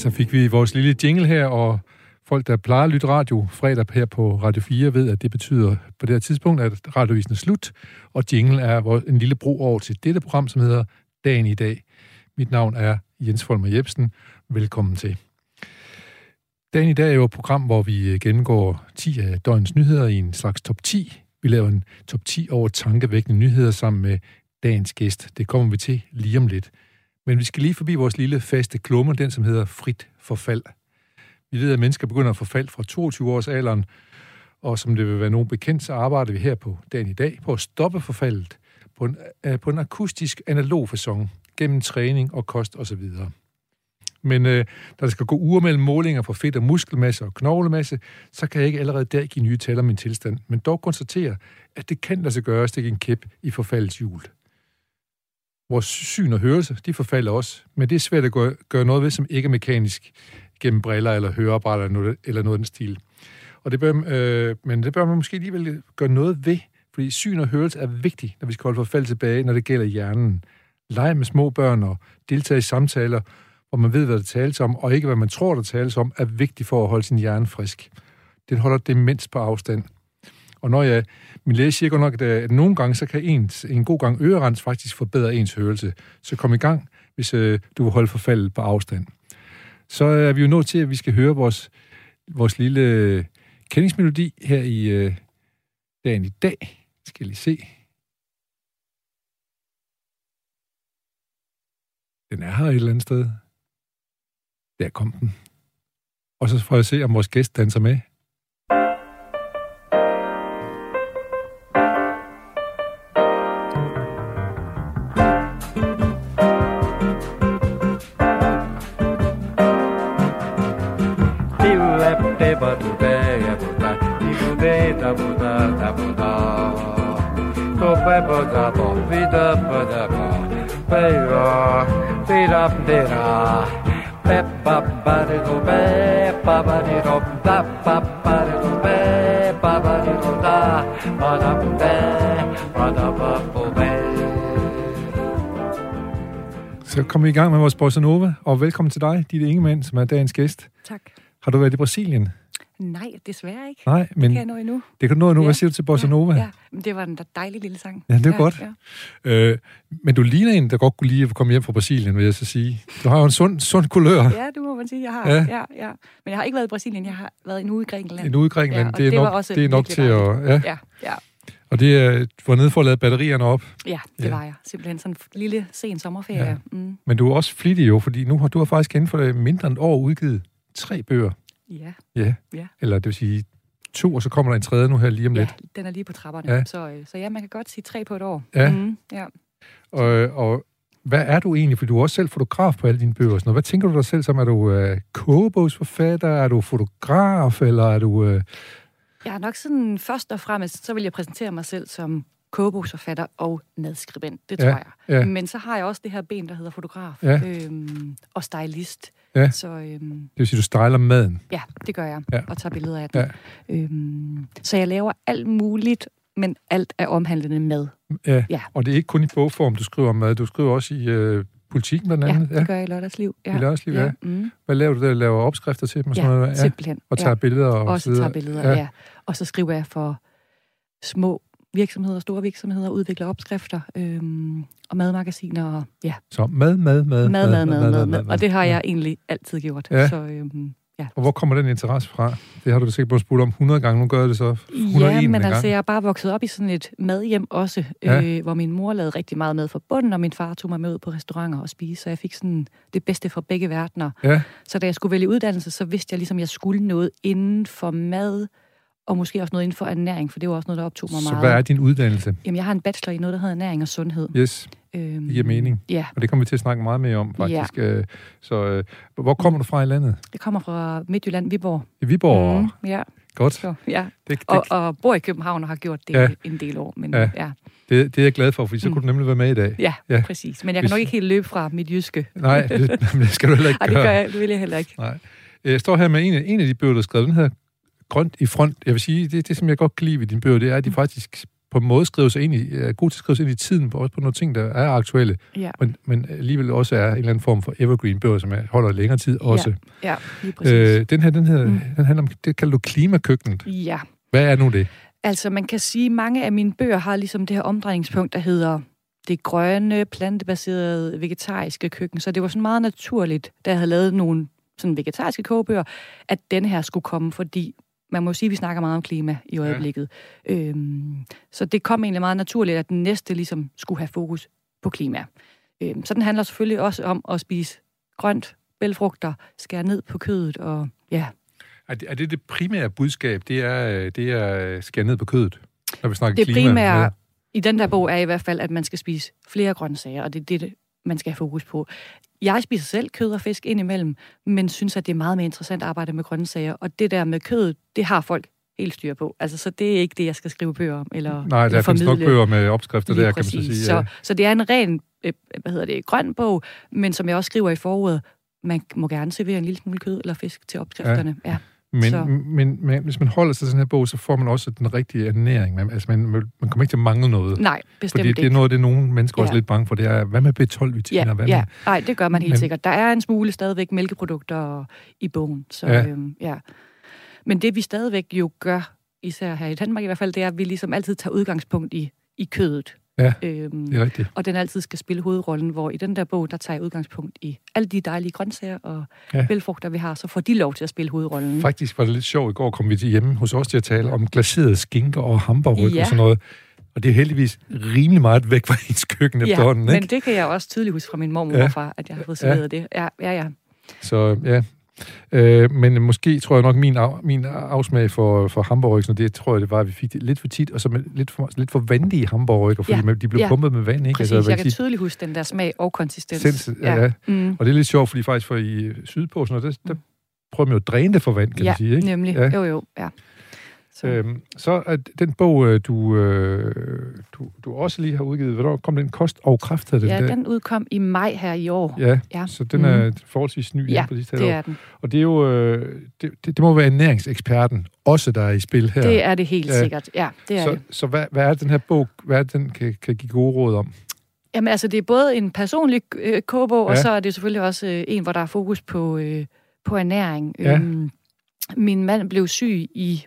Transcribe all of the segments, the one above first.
så fik vi vores lille jingle her, og folk, der plejer at lytte radio fredag her på Radio 4, ved, at det betyder på det her tidspunkt, at radiovisen er slut, og jingle er en lille bro over til dette program, som hedder Dagen i dag. Mit navn er Jens Folmer Jebsen. Velkommen til. Dagen i dag er jo et program, hvor vi gennemgår 10 af døgnens nyheder i en slags top 10. Vi laver en top 10 over tankevækkende nyheder sammen med dagens gæst. Det kommer vi til lige om lidt. Men vi skal lige forbi vores lille faste klumme, den som hedder frit forfald. Vi ved, at mennesker begynder at forfalde fra 22 års alderen, og som det vil være nogen bekendt, så arbejder vi her på dagen i dag på at stoppe forfaldet på en, øh, på en akustisk analog fasong gennem træning og kost osv. Men øh, da der skal gå uger mellem målinger for fedt og muskelmasse og knoglemasse, så kan jeg ikke allerede der give nye tal om min tilstand, men dog konstatere, at det kan lade sig gøre at stikke en kæp i forfaldets hjul. Vores syn og hørelse, de forfalder også, men det er svært at gøre noget ved, som ikke er mekanisk gennem briller eller høreapparater eller noget, eller noget af den stil. Og det bør, øh, men det bør man måske alligevel gøre noget ved, fordi syn og hørelse er vigtigt, når vi skal holde forfald tilbage, når det gælder hjernen. Lege med små børn og deltage i samtaler, hvor man ved, hvad der tales om, og ikke hvad man tror, der tales om, er vigtigt for at holde sin hjerne frisk. Den holder demens på afstand. Og når jeg, min læge siger godt nok, øh, at nogle gange, så kan ens, en god gang ørerens faktisk forbedre ens hørelse. Så kom i gang, hvis øh, du vil holde forfaldet på afstand. Så er vi jo nået til, at vi skal høre vores, vores lille øh, kendingsmelodi her i øh, dagen i dag. Skal lige se. Den er her et eller andet sted. Der kom den. Og så får jeg se, om vores gæst danser med. Så kommer vi i gang med vores Bossa Nova, og velkommen til dig, dit Ingemann, som er dagens gæst. Tak. Har du været i Brasilien? Nej, desværre ikke. Nej, men det kan jeg nå endnu. Det kan du nå endnu. Ja. Hvad siger du til Bossa Nova? Ja, ja. Men det var en dejlig lille sang. Ja, det er ja, godt. Ja. Øh, men du ligner en, der godt kunne lide at komme hjem fra Brasilien, vil jeg så sige. Du har jo en sund, sund kulør. Ja, det må man sige, jeg har. Ja. Ja, ja. Men jeg har ikke været i Brasilien, jeg har været en uge i Grækenland. En uge i Grækenland, ja, det, er det, nok, det er nok til at... Ja, ja. ja. Og det er, du var nede for at lade batterierne op? Ja, det ja. var jeg. Simpelthen sådan en lille sen sommerferie. Ja. Mm. Men du er også flittig jo, fordi nu har du har faktisk inden for mindre end et år udgivet tre bøger. Ja. ja. ja. Eller det vil sige to, og så kommer der en tredje nu her lige om ja, lidt. den er lige på trapperne. Ja. Så, øh, så ja, man kan godt sige tre på et år. Ja. Mm, ja. Og, og hvad er du egentlig? For du er også selv fotograf på alle dine bøger. Sådan Hvad tænker du dig selv som? Er du øh, kogebogsforfatter? Er du fotograf? Eller er du... Øh... Jeg er nok sådan, først og fremmest, så vil jeg præsentere mig selv som kogebogsforfatter og madskribent. Det tror ja, jeg. Ja. Men så har jeg også det her ben, der hedder fotograf ja. øhm, og stylist. Ja. Så, øhm, det vil sige, du styler maden? Ja, det gør jeg. Ja. Og tager billeder af den. Ja. Øhm, så jeg laver alt muligt, men alt er omhandlende mad. Ja. ja. Og det er ikke kun i bogform, du skriver om mad. Du skriver også i øh, politikken blandt andet. Ja, det gør jeg i lørdagsliv. Ja. I lørdagsliv, ja. ja. Mm. Hvad laver du der? Laver opskrifter til dem? Og ja, sådan noget? ja, simpelthen. Og tager ja. billeder? Og også tager billeder, ja. ja. Og så skriver jeg for små virksomheder, store virksomheder, udvikler opskrifter øhm, og madmagasiner. Og, ja. Så mad, mad, mad, mad, mad, mad, mad, mad. Og det har jeg egentlig altid gjort. Ja. Så, øhm, ja. Og hvor kommer den interesse fra? Det har du sikkert både spurgt om 100 gange, nu gør jeg det så 101 Ja, men gang. altså, jeg er bare vokset op i sådan et madhjem også, Ja. øh, hvor min mor lavede rigtig meget mad fra bunden, og min far tog mig med ud på restauranter og spise, så jeg fik sådan det bedste fra begge verdener. Ja, Så da jeg skulle vælge uddannelse, så vidste jeg ligesom, at jeg skulle noget inden for mad, og måske også noget inden for ernæring, for det var også noget, der optog mig så meget. hvad er din uddannelse? Jamen, jeg har en bachelor i noget, der hedder ernæring og sundhed. Yes, Øhm, det giver mening. Ja, Og det kommer vi til at snakke meget mere om, faktisk. Ja. Så øh, hvor kommer du fra i landet? det kommer fra Midtjylland, Viborg. I Viborg? Mm, ja, Godt. så, ja. Det, det, Og, og bor i København og har gjort det Ja. en del år. Men, Ja. ja. Det, det er jeg glad for, for så Mm. kunne du nemlig være med i dag. ja, Ja. præcis. Men jeg kan Hvis- nok ikke helt løbe fra mit jyske. Nej, det, det skal du heller ikke Nej, det gøre. gør jeg, det vil jeg heller ikke. Nej. Jeg står her med en af, en af de bøger, du har skrevet. Den her Grønt i front. Jeg vil sige, det, det som jeg godt kan lide ved dine bøger, det er, at de faktisk på en måde skriver sig ind i, er god til at skrive sig ind i tiden, også på nogle ting, der er aktuelle, Ja, men, men alligevel også er en eller anden form for evergreen bøger, som er, holder længere tid også. ja lige præcis. Øh, den her, den, her Mm. mm. den handler om, det kalder du klimakøkkenet. Ja, Hvad er nu det? altså man kan sige, at mange af mine bøger har ligesom det her omdrejningspunkt, der hedder det grønne, plantebaserede, vegetariske køkken. Så det var sådan meget naturligt, da jeg havde lavet nogle sådan vegetariske kogebøger, at den her skulle komme, fordi man må sige, at vi snakker meget om klima i øjeblikket. Ja. Øhm, så det kom egentlig meget naturligt, at den næste ligesom skulle have fokus på klima. Øhm, så den handler selvfølgelig også om at spise grønt, bælfrugter, skære ned på kødet og ja, Er det, er det det primære budskab? Det er, det er skære ned på kødet, når vi snakker Det klima? primære Ja. i den der bog er i hvert fald, at man skal spise flere grøntsager, og det er det, det, man skal have fokus på. Jeg spiser selv kød og fisk indimellem, men synes, at det er meget mere interessant at arbejde med grøntsager. Og det der med kød, det har folk helt styr på. Altså, så det er ikke det, jeg skal skrive bøger om. Eller, Nej, der findes nok bøger med opskrifter Lige der, kan man så sige. Så, Ja. så det er en ren, øh, hvad hedder det, grøn bog, men som jeg også skriver i forordet, man må gerne servere en lille smule kød eller fisk til opskrifterne. Ja. så- Men, men, men hvis man holder sig til den her bog, så får man også den rigtige ernæring. Man, altså, man, man kommer ikke til at mangle noget. Nej, bestemt Fordi det er ikke. noget, det nogle mennesker også Ja. er lidt bange for. Det er, hvad med B12-vitaminer? Ja, hvad ja. med, Nej, det gør man helt Men- sikkert. Der er en smule stadigvæk mælkeprodukter i bogen. Så, ja. Øhm, ja. Men det vi stadigvæk jo gør, især her i Danmark i hvert fald, det er, at vi ligesom altid tager udgangspunkt i, i kødet. Ja, Øhm, det er rigtigt. og den altid skal spille hovedrollen, hvor i den der bog, der tager jeg udgangspunkt i alle de dejlige grøntsager og Ja. ja. bælfrugter, vi har, så får de lov til at spille hovedrollen. Faktisk var det lidt sjovt. I går kom vi til hjemme hos os til at tale om glaserede skinker og hamburgerryg Ja. og sådan noget. Og det er heldigvis rimelig meget væk fra ens køkken ja, efterhånden, men ikke? det kan jeg også tydeligt huske fra min mormor Ja. og far, at jeg har fået Ja. serveret det. Ja, ja, ja. Så ja. Øh, men måske tror jeg nok, min, af, min afsmag for, for hamburgerryg, så det tror jeg, det var, at vi fik det lidt for tit, og så med lidt for, lidt for vandige hamburgerryg, fordi Ja, de blev ja. pumpet med vand, ikke? Præcis, hvad jeg kan sige- tydeligt huske den der smag og konsistens. Sens, ja. ja. Mm. Og det er lidt sjovt, fordi faktisk for i Sydpå, sådan noget, der, der prøver man jo at dræne det for vand, kan ja, man sige, ikke? nemlig. Ja. Jo, jo, ja. Så. Øhm, så er den bog, øh, du, øh, du, du også lige har udgivet, hvornår kom den? Kost og hedder den Ja, der? den udkom i maj her i år. Ja, Ja. så den er forholdsvis ny Ja, på de Det er den. Og det er jo, øh, det, det, det må være ernæringseksperten også, der er i spil her. Det er det helt Ja. sikkert. Ja, det er så det. så hvad, hvad er den her bog, hvad er den kan, kan give gode råd om? Jamen altså, det er både en personlig øh, kogebog, ja. og så er det selvfølgelig også øh, en, hvor der er fokus på, øh, på ernæring. Ja. Øhm, min mand blev syg i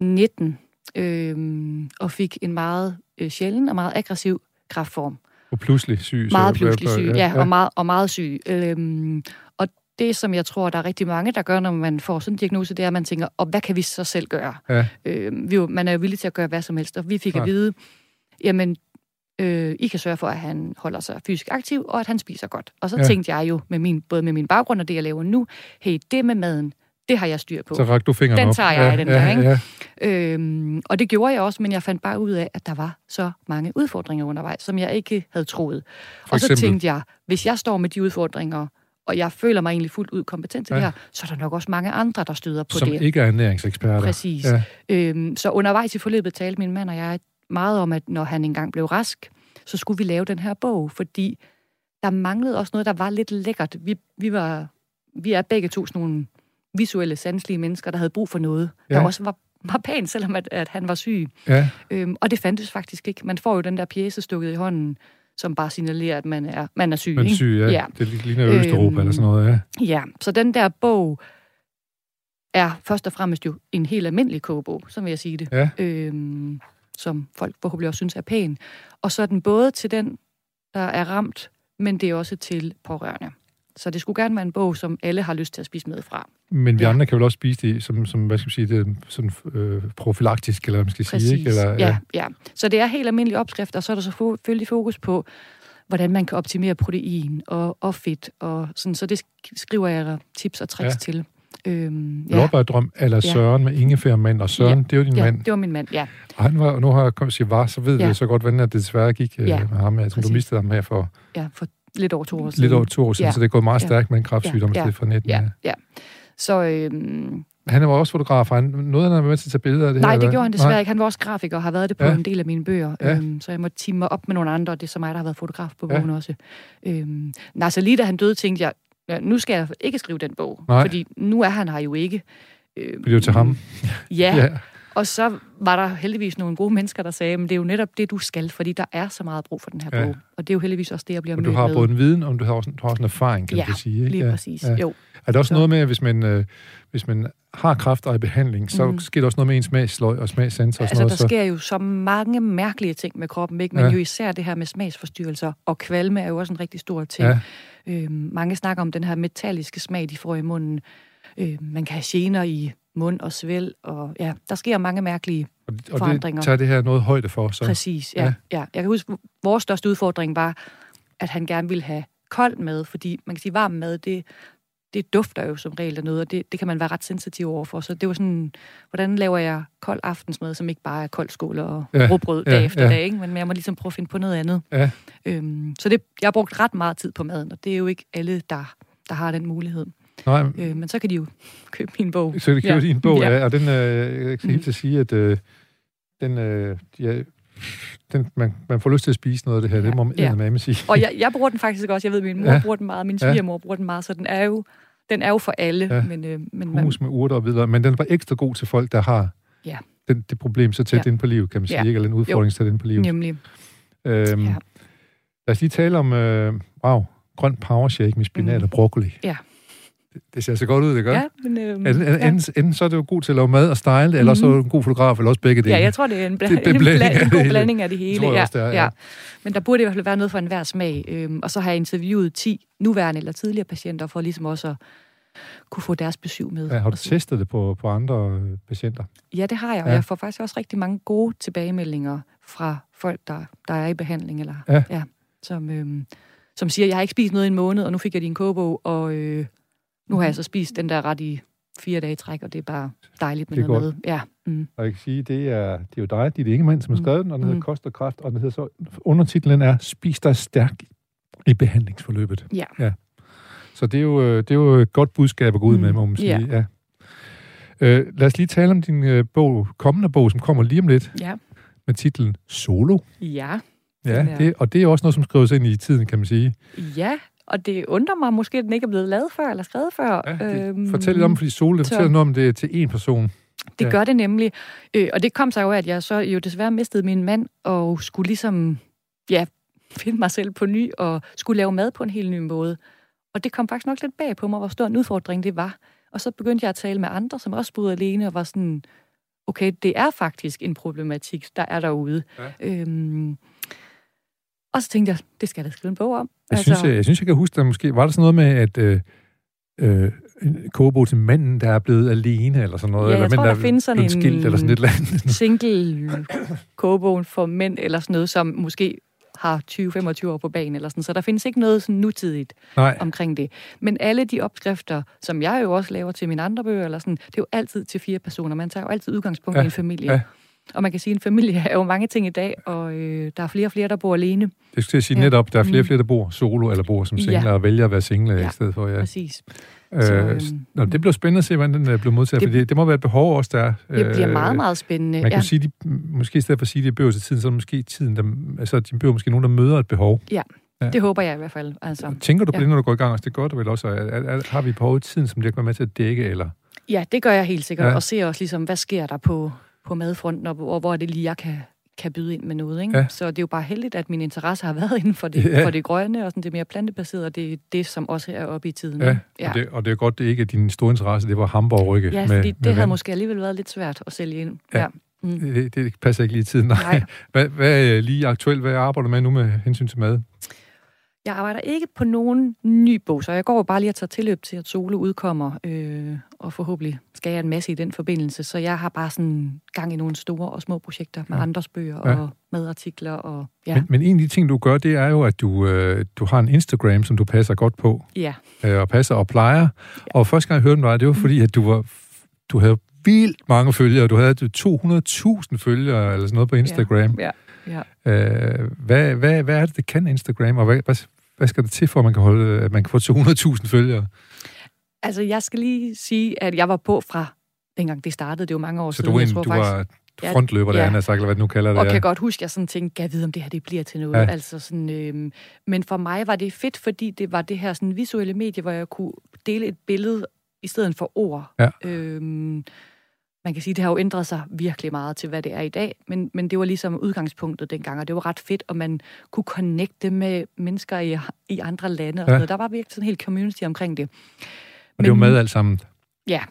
19 øhm, og fik en meget øh, sjælden og meget aggressiv kræftform. Og pludselig syg. Meget så, pludselig syg, ja, ja. Og, meget, og meget syg. Øhm, og det, som jeg tror, der er rigtig mange, der gør, når man får sådan en diagnose, det er, at man tænker, og hvad kan vi så selv gøre? Ja. Øhm, vi, jo- man er jo villig til at gøre hvad som helst, og vi fik Klart. at vide, jamen, øh, I kan sørge for, at han holder sig fysisk aktiv, og at han spiser godt. Og så ja. tænkte jeg jo, med min, både med min baggrund og det, jeg laver nu, hey, det med maden, det har jeg styr på. Så rak du fingeren Den op. tager jeg, ja, den ja, der, ikke? Ja. Øhm, og det gjorde jeg også, men jeg fandt bare ud af, at der var så mange udfordringer undervejs, som jeg ikke havde troet. For og så eksempel? tænkte jeg, hvis jeg står med de udfordringer, og jeg føler mig egentlig fuldt ud kompetent til Ja. det her, så er der nok også mange andre, der støder på Som det. ikke er ernæringseksperter. Præcis. Ja. Øhm, så undervejs i forløbet talte min mand og jeg meget om, at når han engang blev rask, så skulle vi lave den her bog, fordi der manglede også noget, der var lidt lækkert. Vi, vi, var, vi er begge to sådan nogle visuelle, sanselige mennesker, der havde brug for noget, ja. Der også var, var pænt, selvom at, at han var syg. ja. Øhm, og det fandtes faktisk ikke. Man får jo den der pjæse stukket i hånden, som bare signalerer, at man er, man er syg. Men ikke? syg, ja. ja. Det ligner Østeuropa Øhm, eller sådan noget, ja. Ja, så den der bog er først og fremmest jo en helt almindelig kogebog, som vil jeg sige det. Ja. Øhm, som folk forhåbentlig også synes er pæn. Og så er den både til den, der er ramt, men det er også til pårørende. Så det skulle gerne være en bog, som alle har lyst til at spise med fra. Men vi Ja. andre kan vel også spise det som, som hvad skal man sige, det, sådan øh, profilaktisk, eller hvad man skal Præcis. sige, ikke? Eller, ja, ja. Så det er helt almindelige opskrifter, og så er der selvfølgelig fokus på, hvordan man kan optimere protein og, og fedt. Og sådan, så det sk- skriver jeg tips og tricks Ja. til. Øhm, Ja. Lårbærdrøm eller Ja. Søren med ingefærmand, og Søren, Ja. det er jo din ja, mand. det var min mand, ja. Og han var, nu har jeg kommet til var, så ved Ja. vi så godt, hvordan det desværre gik øh, Ja, med ham. Altså, du mistede ham her for ja for lidt over to år siden. lidt over to år siden, Ja. så det er gået meget Ja. stærkt med en kræftsygdom Ja. ja. fra 19. Ja, ja. Så øhm, Han var også fotograf, og han, noget han været med til at tage billeder af det nej, her? det gjorde han desværre ikke. Han var også grafiker og har været det på Ja. en del af mine bøger. Ja. Øhm, så jeg må teame mig op med nogle andre, og det er så mig, der har været fotograf på Ja. bogen også. Øhm, nej, så lige da han døde, tænkte jeg, ja, nu skal jeg ikke skrive den bog. Nej. Fordi nu er han her jo ikke. Øhm, Det er jo til ham. Ja, ja. Og så var der heldigvis nogle gode mennesker, der sagde, men det er jo netop det, du skal, fordi der er så meget brug for den her Ja. bog. Og det er jo heldigvis også det, jeg bliver mødt du har med. både en viden, og du har også, du har også en erfaring, kan ja, man sige. ikke? lige ja. præcis. Ja. Jo, Er der også Så- noget med, at hvis man, øh, hvis man har kræfter i behandling, så Mhm. sker der også noget med ens smagsløg og sådan altså der noget. Så, sker jo så mange mærkelige ting med kroppen, ikke? men Ja. jo især det her med smagsforstyrrelser, og kvalme er jo også en rigtig stor ting. ja, Øhm, mange snakker om den her metalliske smag, de får i munden. Øh, man kan have gener i mund og svæl, og ja, der sker mange mærkelige og, og forandringer. det tager det her noget højde for. Så. Præcis, ja, Ja. ja. Jeg kan huske, vores største udfordring var, at han gerne ville have kold mad, fordi man kan sige, varm mad, det, det dufter jo som regel af noget, og det, det kan man være ret sensitiv overfor. Så det var sådan, hvordan laver jeg kold aftensmad, som ikke bare er kold skål og ja, råbrød ja, dag efter ja. dag, ikke? men jeg må ligesom prøve at finde på noget andet. Ja. Øhm, så det, jeg har brugt ret meget tid på maden, og det er jo ikke alle, der, der har den mulighed. Nej, Øh, men så kan de jo købe min bog. så det køber Ja. din bog, ja. Ja. og den, øh, jeg skal helt Mhm. til at sige, at øh, den, øh, ja, den, man, man får lyst til at spise noget af det her, det Ja. må man Ja. ja. med sige. Og jeg, jeg bruger den faktisk også. Jeg ved, min mor Ja. ja. bruger den meget, min Ja. svigermor bruger den meget, så den er jo, den er jo for alle. Ja. Men, øh, men man, Hummus med urter og videre, men den var ekstra god til folk, der har Ja. den, det problem så tæt Ja. ind på livet, kan man sige, Ja. ikke? eller en udfordring så tæt ind på livet. nemlig. Øhm, Ja. Lad os lige tale om, øh, wow, grøn power shake med spinat Mhm. og broccoli. Ja. Det, det ser så godt ud, det gør. Ja, men, øh, Enten, ja. enten, enten så er du god til at lave mad og style det, eller så er du en god fotograf, eller også begge dele. ja, jeg tror, det er en, bla- Det er en, blanding bla- en det god hele. blanding af det hele. tror jeg ja, også, det er, ja. Men der burde i hvert fald være noget for enhver smag. Øhm, og så har jeg interviewet 10 nuværende eller tidligere patienter, for ligesom også at kunne få deres besøg med. Ja, har du testet det på, på andre øh, patienter? Ja, det har jeg, og Ja. jeg får faktisk også rigtig mange gode tilbagemeldinger fra folk, der, der er i behandling, eller Ja. ja som, øhm, som siger, jeg har ikke spist noget i en måned, og nu fik jeg din kogebog, og øh, nu har jeg så spist den der ret i fire dage i træk, og det er bare dejligt med Det noget mad. Ja, mm, Og jeg kan sige, det er, det er jo dig, dit Ingemann, som har Mm. skrevet den, og den hedder Mm. Kost og Kraft, og den hedder så, undertitlen er Spis dig stærk i behandlingsforløbet. ja. Ja. Så det er jo, øh, det er jo et godt budskab at gå ud Mm. med, må man sige. Ja. Ja. Øh, lad os lige tale om din øh, bog, kommende bog, som kommer lige om lidt, ja. med titlen Solo. Ja, Ja, det, og det er også noget, som skrives ind i tiden, kan man sige. ja, og det undrer mig måske, at den ikke er blevet lavet før, eller skrevet før. Ja, det, Øhm, fortæl lidt om, fordi Solo, det fortæller noget om det til én person. Det Ja. gør det nemlig. Øh, og det kom sig jo at jeg så jo desværre mistede min mand, og skulle ligesom, ja, finde mig selv på ny, og skulle lave mad på en helt ny måde. Og det kom faktisk nok lidt bag på mig, hvor stor en udfordring det var. Og så begyndte jeg at tale med andre, som også boede alene, og var sådan, okay, det er faktisk en problematik, der er derude. Ja. Øhm, og så tænkte jeg, det skal jeg da skrive en bog om. Jeg, synes, jeg, jeg synes, jeg kan huske, at måske var der sådan noget med, at øh, øh, en kogebog til manden, der er blevet alene, eller sådan noget. Ja, jeg eller tror, mænd, der findes sådan en- skilt, eller sådan et eller andet. single kogebogen for mænd, eller sådan noget, som måske har 20-25 år på banen, eller sådan. Så der findes ikke noget sådan nutidigt Nej, omkring det. Men alle de opskrifter, som jeg jo også laver til mine andre bøger, eller sådan, det er jo altid til fire personer. Man tager jo altid udgangspunkt ja, i en familie. ja. Ja. Og man kan sige, at en familie er jo mange ting i dag, og øh, der er flere og flere, der bor alene. det skulle jeg sige Ja. netop, der er flere og Mm. flere, der bor solo, eller bor som Ja. singler, og vælger at være single ja. Ja. i stedet for, ja. Præcis. Øh, Så, øh, nå, det bliver spændende at se, hvordan den øh, bliver modtaget, Det- fordi det må være et behov også, der er. Det bliver Øh, meget, meget spændende. Man kan Ja. sige, de, måske i stedet for at sige, at de er bøger til tiden, så er det måske tiden, der, altså, de bøger måske nogen, der møder et behov. Ja. Det håber jeg i hvert fald. Altså. Tænker du på Ja. det, når du går i gang? Altså, det gør du vel også. Er, er, har vi i tiden, som de kan være med til at dække, eller? Ja, det gør jeg helt sikkert. Ja. Ja. Og ser også ligesom, hvad sker der på, på madfronten, og, og hvor er det lige, jeg kan, kan byde ind med noget. Ikke? Ja. Så det er jo bare heldigt, at min interesse har været inden for det, Ja. for det grønne, og sådan det mere plantebaserede, og det er det, som også er oppe i tiden. Ja, ja. Og, det, og det er godt, det ikke er din store interesse, det var Hamburg-rykke. ja med, det med havde vand. måske alligevel været lidt svært at sælge ind. Ja. Ja. Mm. Det, det passer ikke lige i tiden. Nej. Nej. Hvad, hvad er lige aktuelt? Hvad arbejder du med nu med hensyn til mad? Jeg arbejder ikke på nogen ny bog, så jeg går bare lige og tager tilløb til, at Sole udkommer, øh, og forhåbentlig skal jeg en masse i den forbindelse. Så jeg har bare sådan gang i nogle store og små projekter med Ja. ja. andres bøger Ja. ja. og madartikler. Og, ja. Men, men en af de ting, du gør, det er jo, at du, øh, du har en Instagram, som du passer godt på, ja. øh, og passer og plejer. Ja. Og første gang jeg hørte dig, det var fordi, at du var du havde vildt mange følgere. Du havde 200.000 følgere, eller sådan noget på Instagram. Ja. ja. Øh, hvad, hvad, hvad er det, det kan Instagram, og hvad, hvad, skal det til, for at man kan, holde, at man kan få 200.000 følgere? Altså, jeg skal lige sige, at jeg var på fra dengang det startede. Det var mange år Så siden. du, er jeg tror du faktisk, var Ja, frontløber, der ja. han har sagt, eller hvad du nu kalder det. og ja. kan godt huske, at jeg sådan tænkte, kan jeg vide, om det her det bliver til noget. Ja. Ja. Altså sådan, øhm, men for mig var det fedt, fordi det var det her sådan, visuelle medie, hvor jeg kunne dele et billede i stedet for ord. Ja. Øhm, man kan sige, det har jo ændret sig virkelig meget til, hvad det er i dag, men, men det var ligesom udgangspunktet dengang, og det var ret fedt, og man kunne connecte med mennesker i, i andre lande. Og Ja. ja. Der var virkelig sådan en hel community omkring det. Og det er jo med alt sammen. Ja,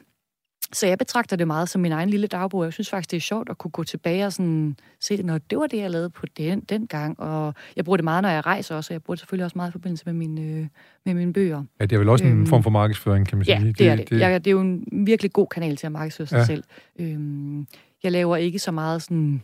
så jeg betragter det meget som min egen lille dagbog. Jeg synes faktisk, det er sjovt at kunne gå tilbage og sådan, se det, når det var det, jeg lavede på den, den gang. Og jeg bruger det meget, når jeg rejser også, og jeg bruger det selvfølgelig også meget i forbindelse med mine, øh, med mine bøger. Ja, det er vel også en Øhm, form for markedsføring, kan man Ja, sige. det, det er det. det. Jeg, det er jo en virkelig god kanal til at markedsføre sig Ja. ja. selv. Øhm, jeg laver ikke så meget sådan,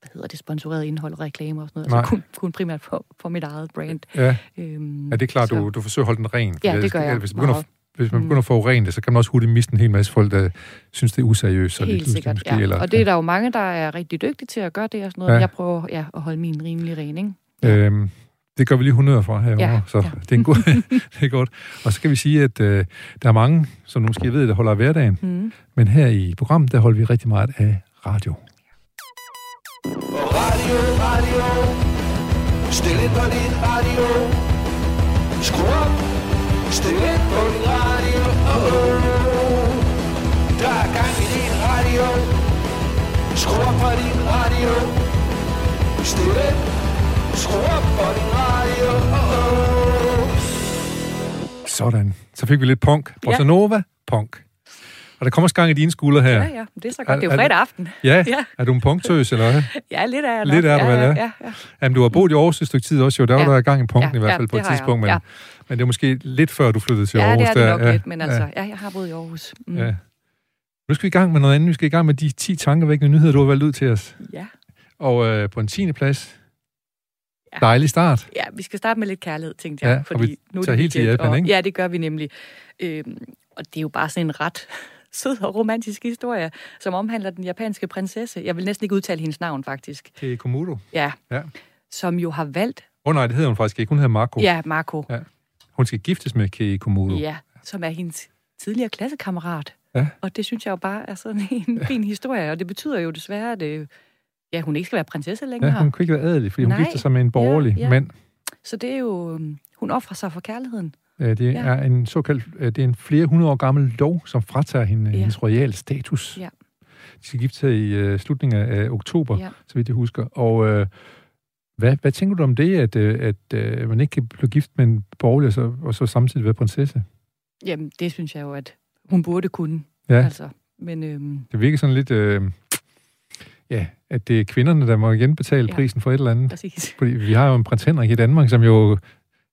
hvad hedder det, sponsoreret indhold, reklamer og sådan noget. Nej. Altså kun, kun primært for, for mit eget brand. Ja, Øhm, ja, det er klart, så- du, du forsøger at holde den ren. Ja, For det gør jeg Hvis, det begynder, meget. Hvis man Mm. begynder at forurene det, så kan man også hurtigt miste en hel masse folk, der synes, det er useriøst. og Helt lidt sikkert, måske, ja. Eller, og det er der jo mange, der er rigtig dygtige til at gøre det og sådan noget. Ja. Ja. Jeg prøver ja, at holde min rimelig ren, ikke? Øhm, det gør vi lige 100 fra herovre, Ja, så ja. det er en god, det er godt. Og så kan vi sige, at øh, der er mange, som du måske ved, der holder af hverdagen, Mm. men her i programmet, der holder vi rigtig meget af radio. Radio, radio. Stil ind på din radio. Skru op. Stil ind på din radio. Oh, oh. Der er gang i din radio. Skru op på din radio. Stil ind. Skru op på din radio. Oh, oh. Sådan. Så fik vi lidt punk. Bossa Ja. Nova, punk. Og der kommer også gang i dine skuldre her. Ja, ja, det er så godt. Det er Er- jo er- fredag aften. Ja, Ja. er du en punktøs, eller hvad? Ja, lidt er jeg Lidt er du vel, ja, ja. ja, ja. Jamen, du har boet i Aarhus et stykke tid også, jo. Der var Ja. der gang i punkten Ja, i hvert ja, fald på det et tidspunkt. Men, Ja. Men det er måske lidt før, du flyttede til Ja, Aarhus. det er det der. nok ja, lidt, men altså, Ja. ja, jeg har boet i Aarhus. Mm. Ja. Nu skal vi i gang med noget andet. Vi skal i gang med de 10 tankevækkende nyheder, du har valgt ud til os. ja. Og øh, på en 10. plads. Ja. Dejlig start. Ja, vi skal starte med lidt kærlighed, tænkte Ja, jeg. og fordi vi nu er tager helt til Japan, og, ikke? Ja, det gør vi nemlig. Øhm, og det er jo bare sådan en ret sød og romantisk historie, som omhandler den japanske prinsesse. Jeg vil næsten ikke udtale hendes navn, faktisk. Kei Komodo. Ja. Ja. Som jo har valgt, Åh oh, nej, det hedder hun faktisk ikke. Hun hedder Marco. ja, Marco. Ja. Hun skal giftes med Kei Komodo. Ja, som er hendes tidligere klassekammerat. Ja. Og det synes jeg jo bare er sådan en fin historie, og det betyder jo desværre, at øh, ja, hun ikke skal være prinsesse længere. Ja, hun kunne ikke være adelig, fordi hun Nej. gifter sig med en borgerlig Ja, ja. mand. Så det er jo, øhm, hun offrer sig for kærligheden. Øh, Det Ja. er en såkaldt, øh, det er en flere hundrede år gammel lov, som fratager hende Ja. hendes royale status. Ja. De skal gifte sig i uh, slutningen af oktober, Ja. så vidt jeg husker. Og øh, hvad, hvad tænker du om det, at, øh, at øh, man ikke kan blive gift med en borgerlig, og så, og så samtidig være prinsesse? Jamen, det synes jeg jo, at hun burde kunne. Ja, Altså, men øhm, det virker sådan lidt... Øh, ja, at det er kvinderne, der må genbetale Ja. prisen for et eller andet. præcis. Fordi vi har jo en prins Henrik i Danmark, som jo...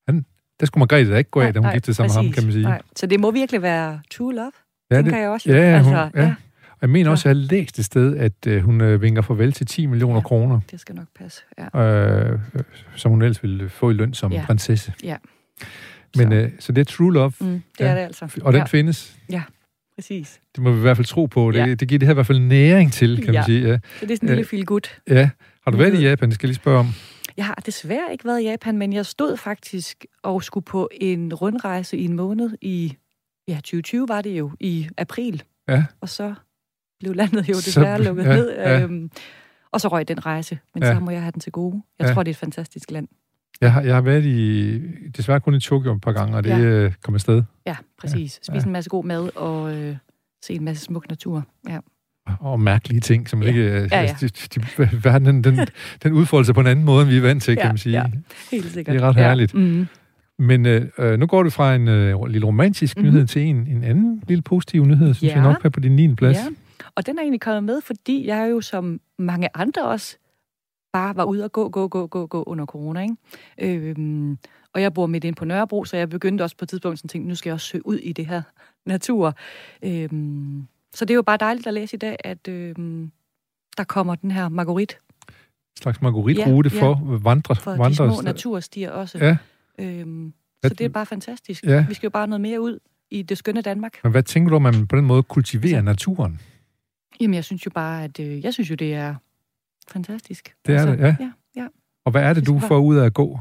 Han, der skulle Margrethe da ikke gå af, da hun giftede sig med ham, kan man sige. Nej. Så det må virkelig være true love, ja, tænker det, jeg også. ja, ja, altså, hun- ja. Jeg mener også, at jeg har læst et sted, at øh, hun øh, vinker farvel til 10 millioner Ja. kroner, Det skal nok passe, ja. øh, øh, som hun ellers ville få i løn som Ja. prinsesse. Ja. Men så, øh, så det er true love, mm, det ja. er det altså. og den ja, findes. præcis. Det må vi i hvert fald tro på. Det, Ja. det giver det her i hvert fald næring til, kan man Ja. sige. Ja. Så det er sådan en lille Øh, feel good. ja. Har du været i Nyhed. Japan? Det skal jeg lige spørge om. Jeg har desværre ikke været i Japan, men jeg stod faktisk og skulle på en rundrejse i en måned i, ja, 2020 var det jo, i april. Ja. Og så blev landet jo Så- desværre lukket ja, ned. ja. Øhm, og så røg den rejse, men Ja. så må jeg have den til gode. Jeg Ja. tror, det er et fantastisk land. Jeg har, jeg har været i, desværre kun i Tokyo et par gange, og det Ja. øh, kom afsted. Ja, præcis. Ja. Spise en masse god mad og øh, se en masse smuk natur. Ja. Og mærkelige ting, som Ja. ikke... øh, Ja, ja. altså, De, de, verden, den, den, den udfolder sig på en anden måde, end vi er vant til, kan Ja, man sige. ja. Helt sikkert. Det er ret herligt. Ja. Mm. Men øh, øh, nu går du fra en øh, lille romantisk Mhm. nyhed til en, en anden lille positiv nyhed, synes Ja. jeg nok på din 9. plads. Ja, og den er egentlig kommet med, fordi jeg jo som mange andre også bare var ude og gå, gå, gå, gå, gå under corona. Ikke? Øhm, og jeg bor midt inde på Nørrebro, så jeg begyndte også på et tidspunkt at tænke, nu skal jeg også søge ud i det her natur. Øhm, så det er jo bare dejligt at læse i dag, at øhm, der kommer den her marguerit En slags margaritrute Ja, for vandre, for de vandre, små naturstier også. Ja. Øhm, så det er bare fantastisk. Ja. Vi skal jo bare noget mere ud i det skønne Danmark. Men hvad tænker du, om man på den måde kultiverer naturen? Jamen, jeg synes jo bare, at øh, jeg synes jo, det er fantastisk. Det er det, ja. ja, ja. Og hvad er det, Det du får ud af at gå?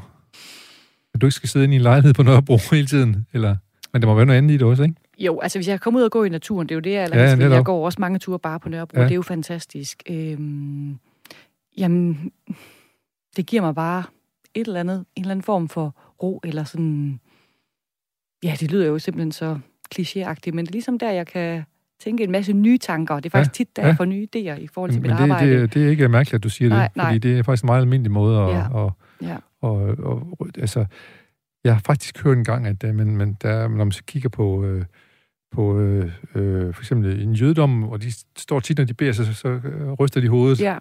At du ikke skal sidde inde i en lejlighed på Nørrebro hele tiden? Eller? Men der må være noget andet i det også, ikke? Jo, altså hvis jeg kommer ud og gå i naturen, det er jo det, jeg Ja, netop. Jeg går også mange ture bare på Nørrebro, ja. det er jo fantastisk. Øhm, jamen, det giver mig bare et eller andet, en eller anden form for ro, eller sådan... Ja, det lyder jo simpelthen så klichéagtigt, men det er ligesom der, jeg kan tænke en masse nye tanker. Og det er faktisk Ja, tit, der jeg ja. får nye idéer i forhold til Men mit det, arbejde. det, det er ikke mærkeligt, at du siger Nej, det, fordi nej. det er faktisk en meget almindelig måde at... Ja. Og, Ja. og, og, altså, jeg har faktisk hørt en gang, at øh, men, men der, når man så kigger på, øh, på øh, øh, for eksempel en jødedom, og de står tit, når de beder, så, så øh, ryster de hovedet. Ja,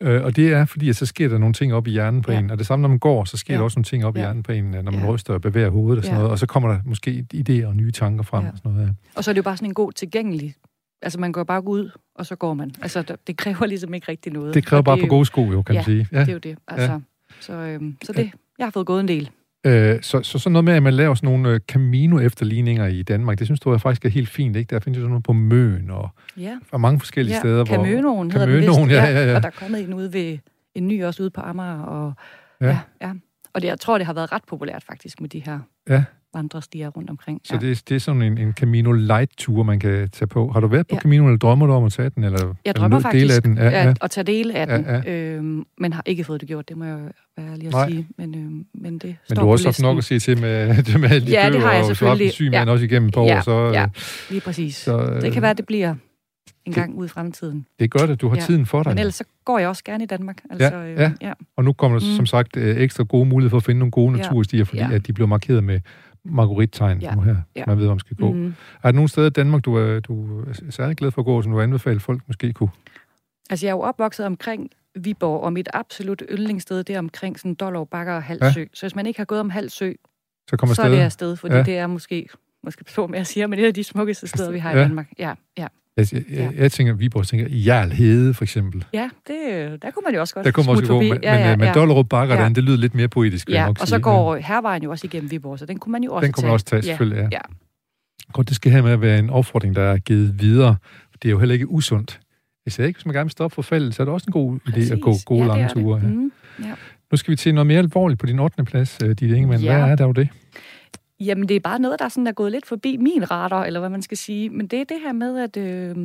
Øh, og det er, fordi at så sker der nogle ting op i hjernen på Ja. en. Og det samme, når man går, så sker Ja. der også nogle ting op i Ja. hjernen på en, øh, når man Ja. ryster og bevæger hovedet og sådan Ja. noget. Og så kommer der måske idéer og nye tanker frem Ja. og sådan noget. Ja. og så er det jo bare sådan en god tilgængelig... Altså, man går bare ud, og så går man. Altså, det kræver ligesom ikke rigtig noget. Det kræver bare er på jo- gode sko, jo, kan Ja, man sige. Det er jo det. Altså, Så, øhm, så det, jeg har fået gået en del. Øh, så, så sådan noget med, at man laver sådan nogle øh, Camino-efterligninger i Danmark, det synes du jeg faktisk er helt fint, ikke? Der findes jo sådan noget på Møn og, Ja, og mange forskellige ja steder. hvor- Camønoen hedder den Camønoen, ja, ja, ja. Og der er kommet en ude ved en ny også ude på Amager. Og, Ja. ja. ja, Og det, jeg tror, det har været ret populært faktisk med de her Ja. Vandrestier rundt omkring. Så ja. det, er- det er sådan en, en Camino Light-tur, man kan tage på. Har du været på Ja. Camino, eller drømmer du om at tage den? Eller, Jeg eller drømmer nå- faktisk Dele af den? Ja, ja. At, at tage dele af den, Ja, Øhm, men har ikke fået det gjort, det må jeg være ærlig at Nej. sige. Men, øhm, men det Men står du har på også haft nok at se til med, det med alle de Ja, det har jeg og så har haft en selvfølgelig. syg Ja. også igennem par Ja, år, så, ja. øh, Lige præcis. så øh, Det kan være, det bliver en det- gang ud i fremtiden. det er godt, at du har Ja. tiden for dig. Men ellers så går jeg også gerne i Danmark. Altså, Ja, ja. ja. Og nu kommer der Mm. som sagt øh, ekstra gode muligheder for at finde nogle gode Ja. naturstier, fordi Ja. at de bliver markeret med marguerite-tegn Ja. nu her. Ja. Man ved, hvor man skal gå. Mm. Er der nogle steder i Danmark, du er, du er særlig glad for at gå, som du anbefaler folk måske kunne? Altså, jeg er jo opvokset omkring Viborg, og mit absolut yndlingssted, det er omkring sådan Dollerup Bakker og Halsø. Ja. Så hvis man ikke har gået om Halsø, Så kommer så er det afsted, fordi Ja. det er måske, måske på med at sige, men det er de smukkeste steder, vi har Ja. i Danmark. Ja, ja. Jeg, jeg, jeg, jeg tænker, Viborg tænker, Jarl Hede for eksempel. Ja, det, der kunne man jo også godt Der kommer også smutte gå, men, ja, ja, men, men ja. Dollerup Bakker, Ja. ja. det lyder lidt mere poetisk, jeg Ja, nok og så går hervejen jo også igennem Viborg, så den kunne man jo også Den kunne tage. man også tage, Ja, selvfølgelig, ja. ja. Godt, det skal her med at være en opfordring, der er givet videre. Det er jo heller ikke usundt. Jeg siger ikke, hvis man gerne vil stoppe for faldet, så er det også en god idé at gå Præcis. gode ja, lange ture. Ja. Mm. Nu skal vi til noget mere alvorligt på din 8. plads, øh, Ditte Ingemann. Ja. Hvad er der jo det? Jamen, det er bare noget, der sådan er gået lidt forbi min radar, eller hvad man skal sige. Men det er det her med, at øh,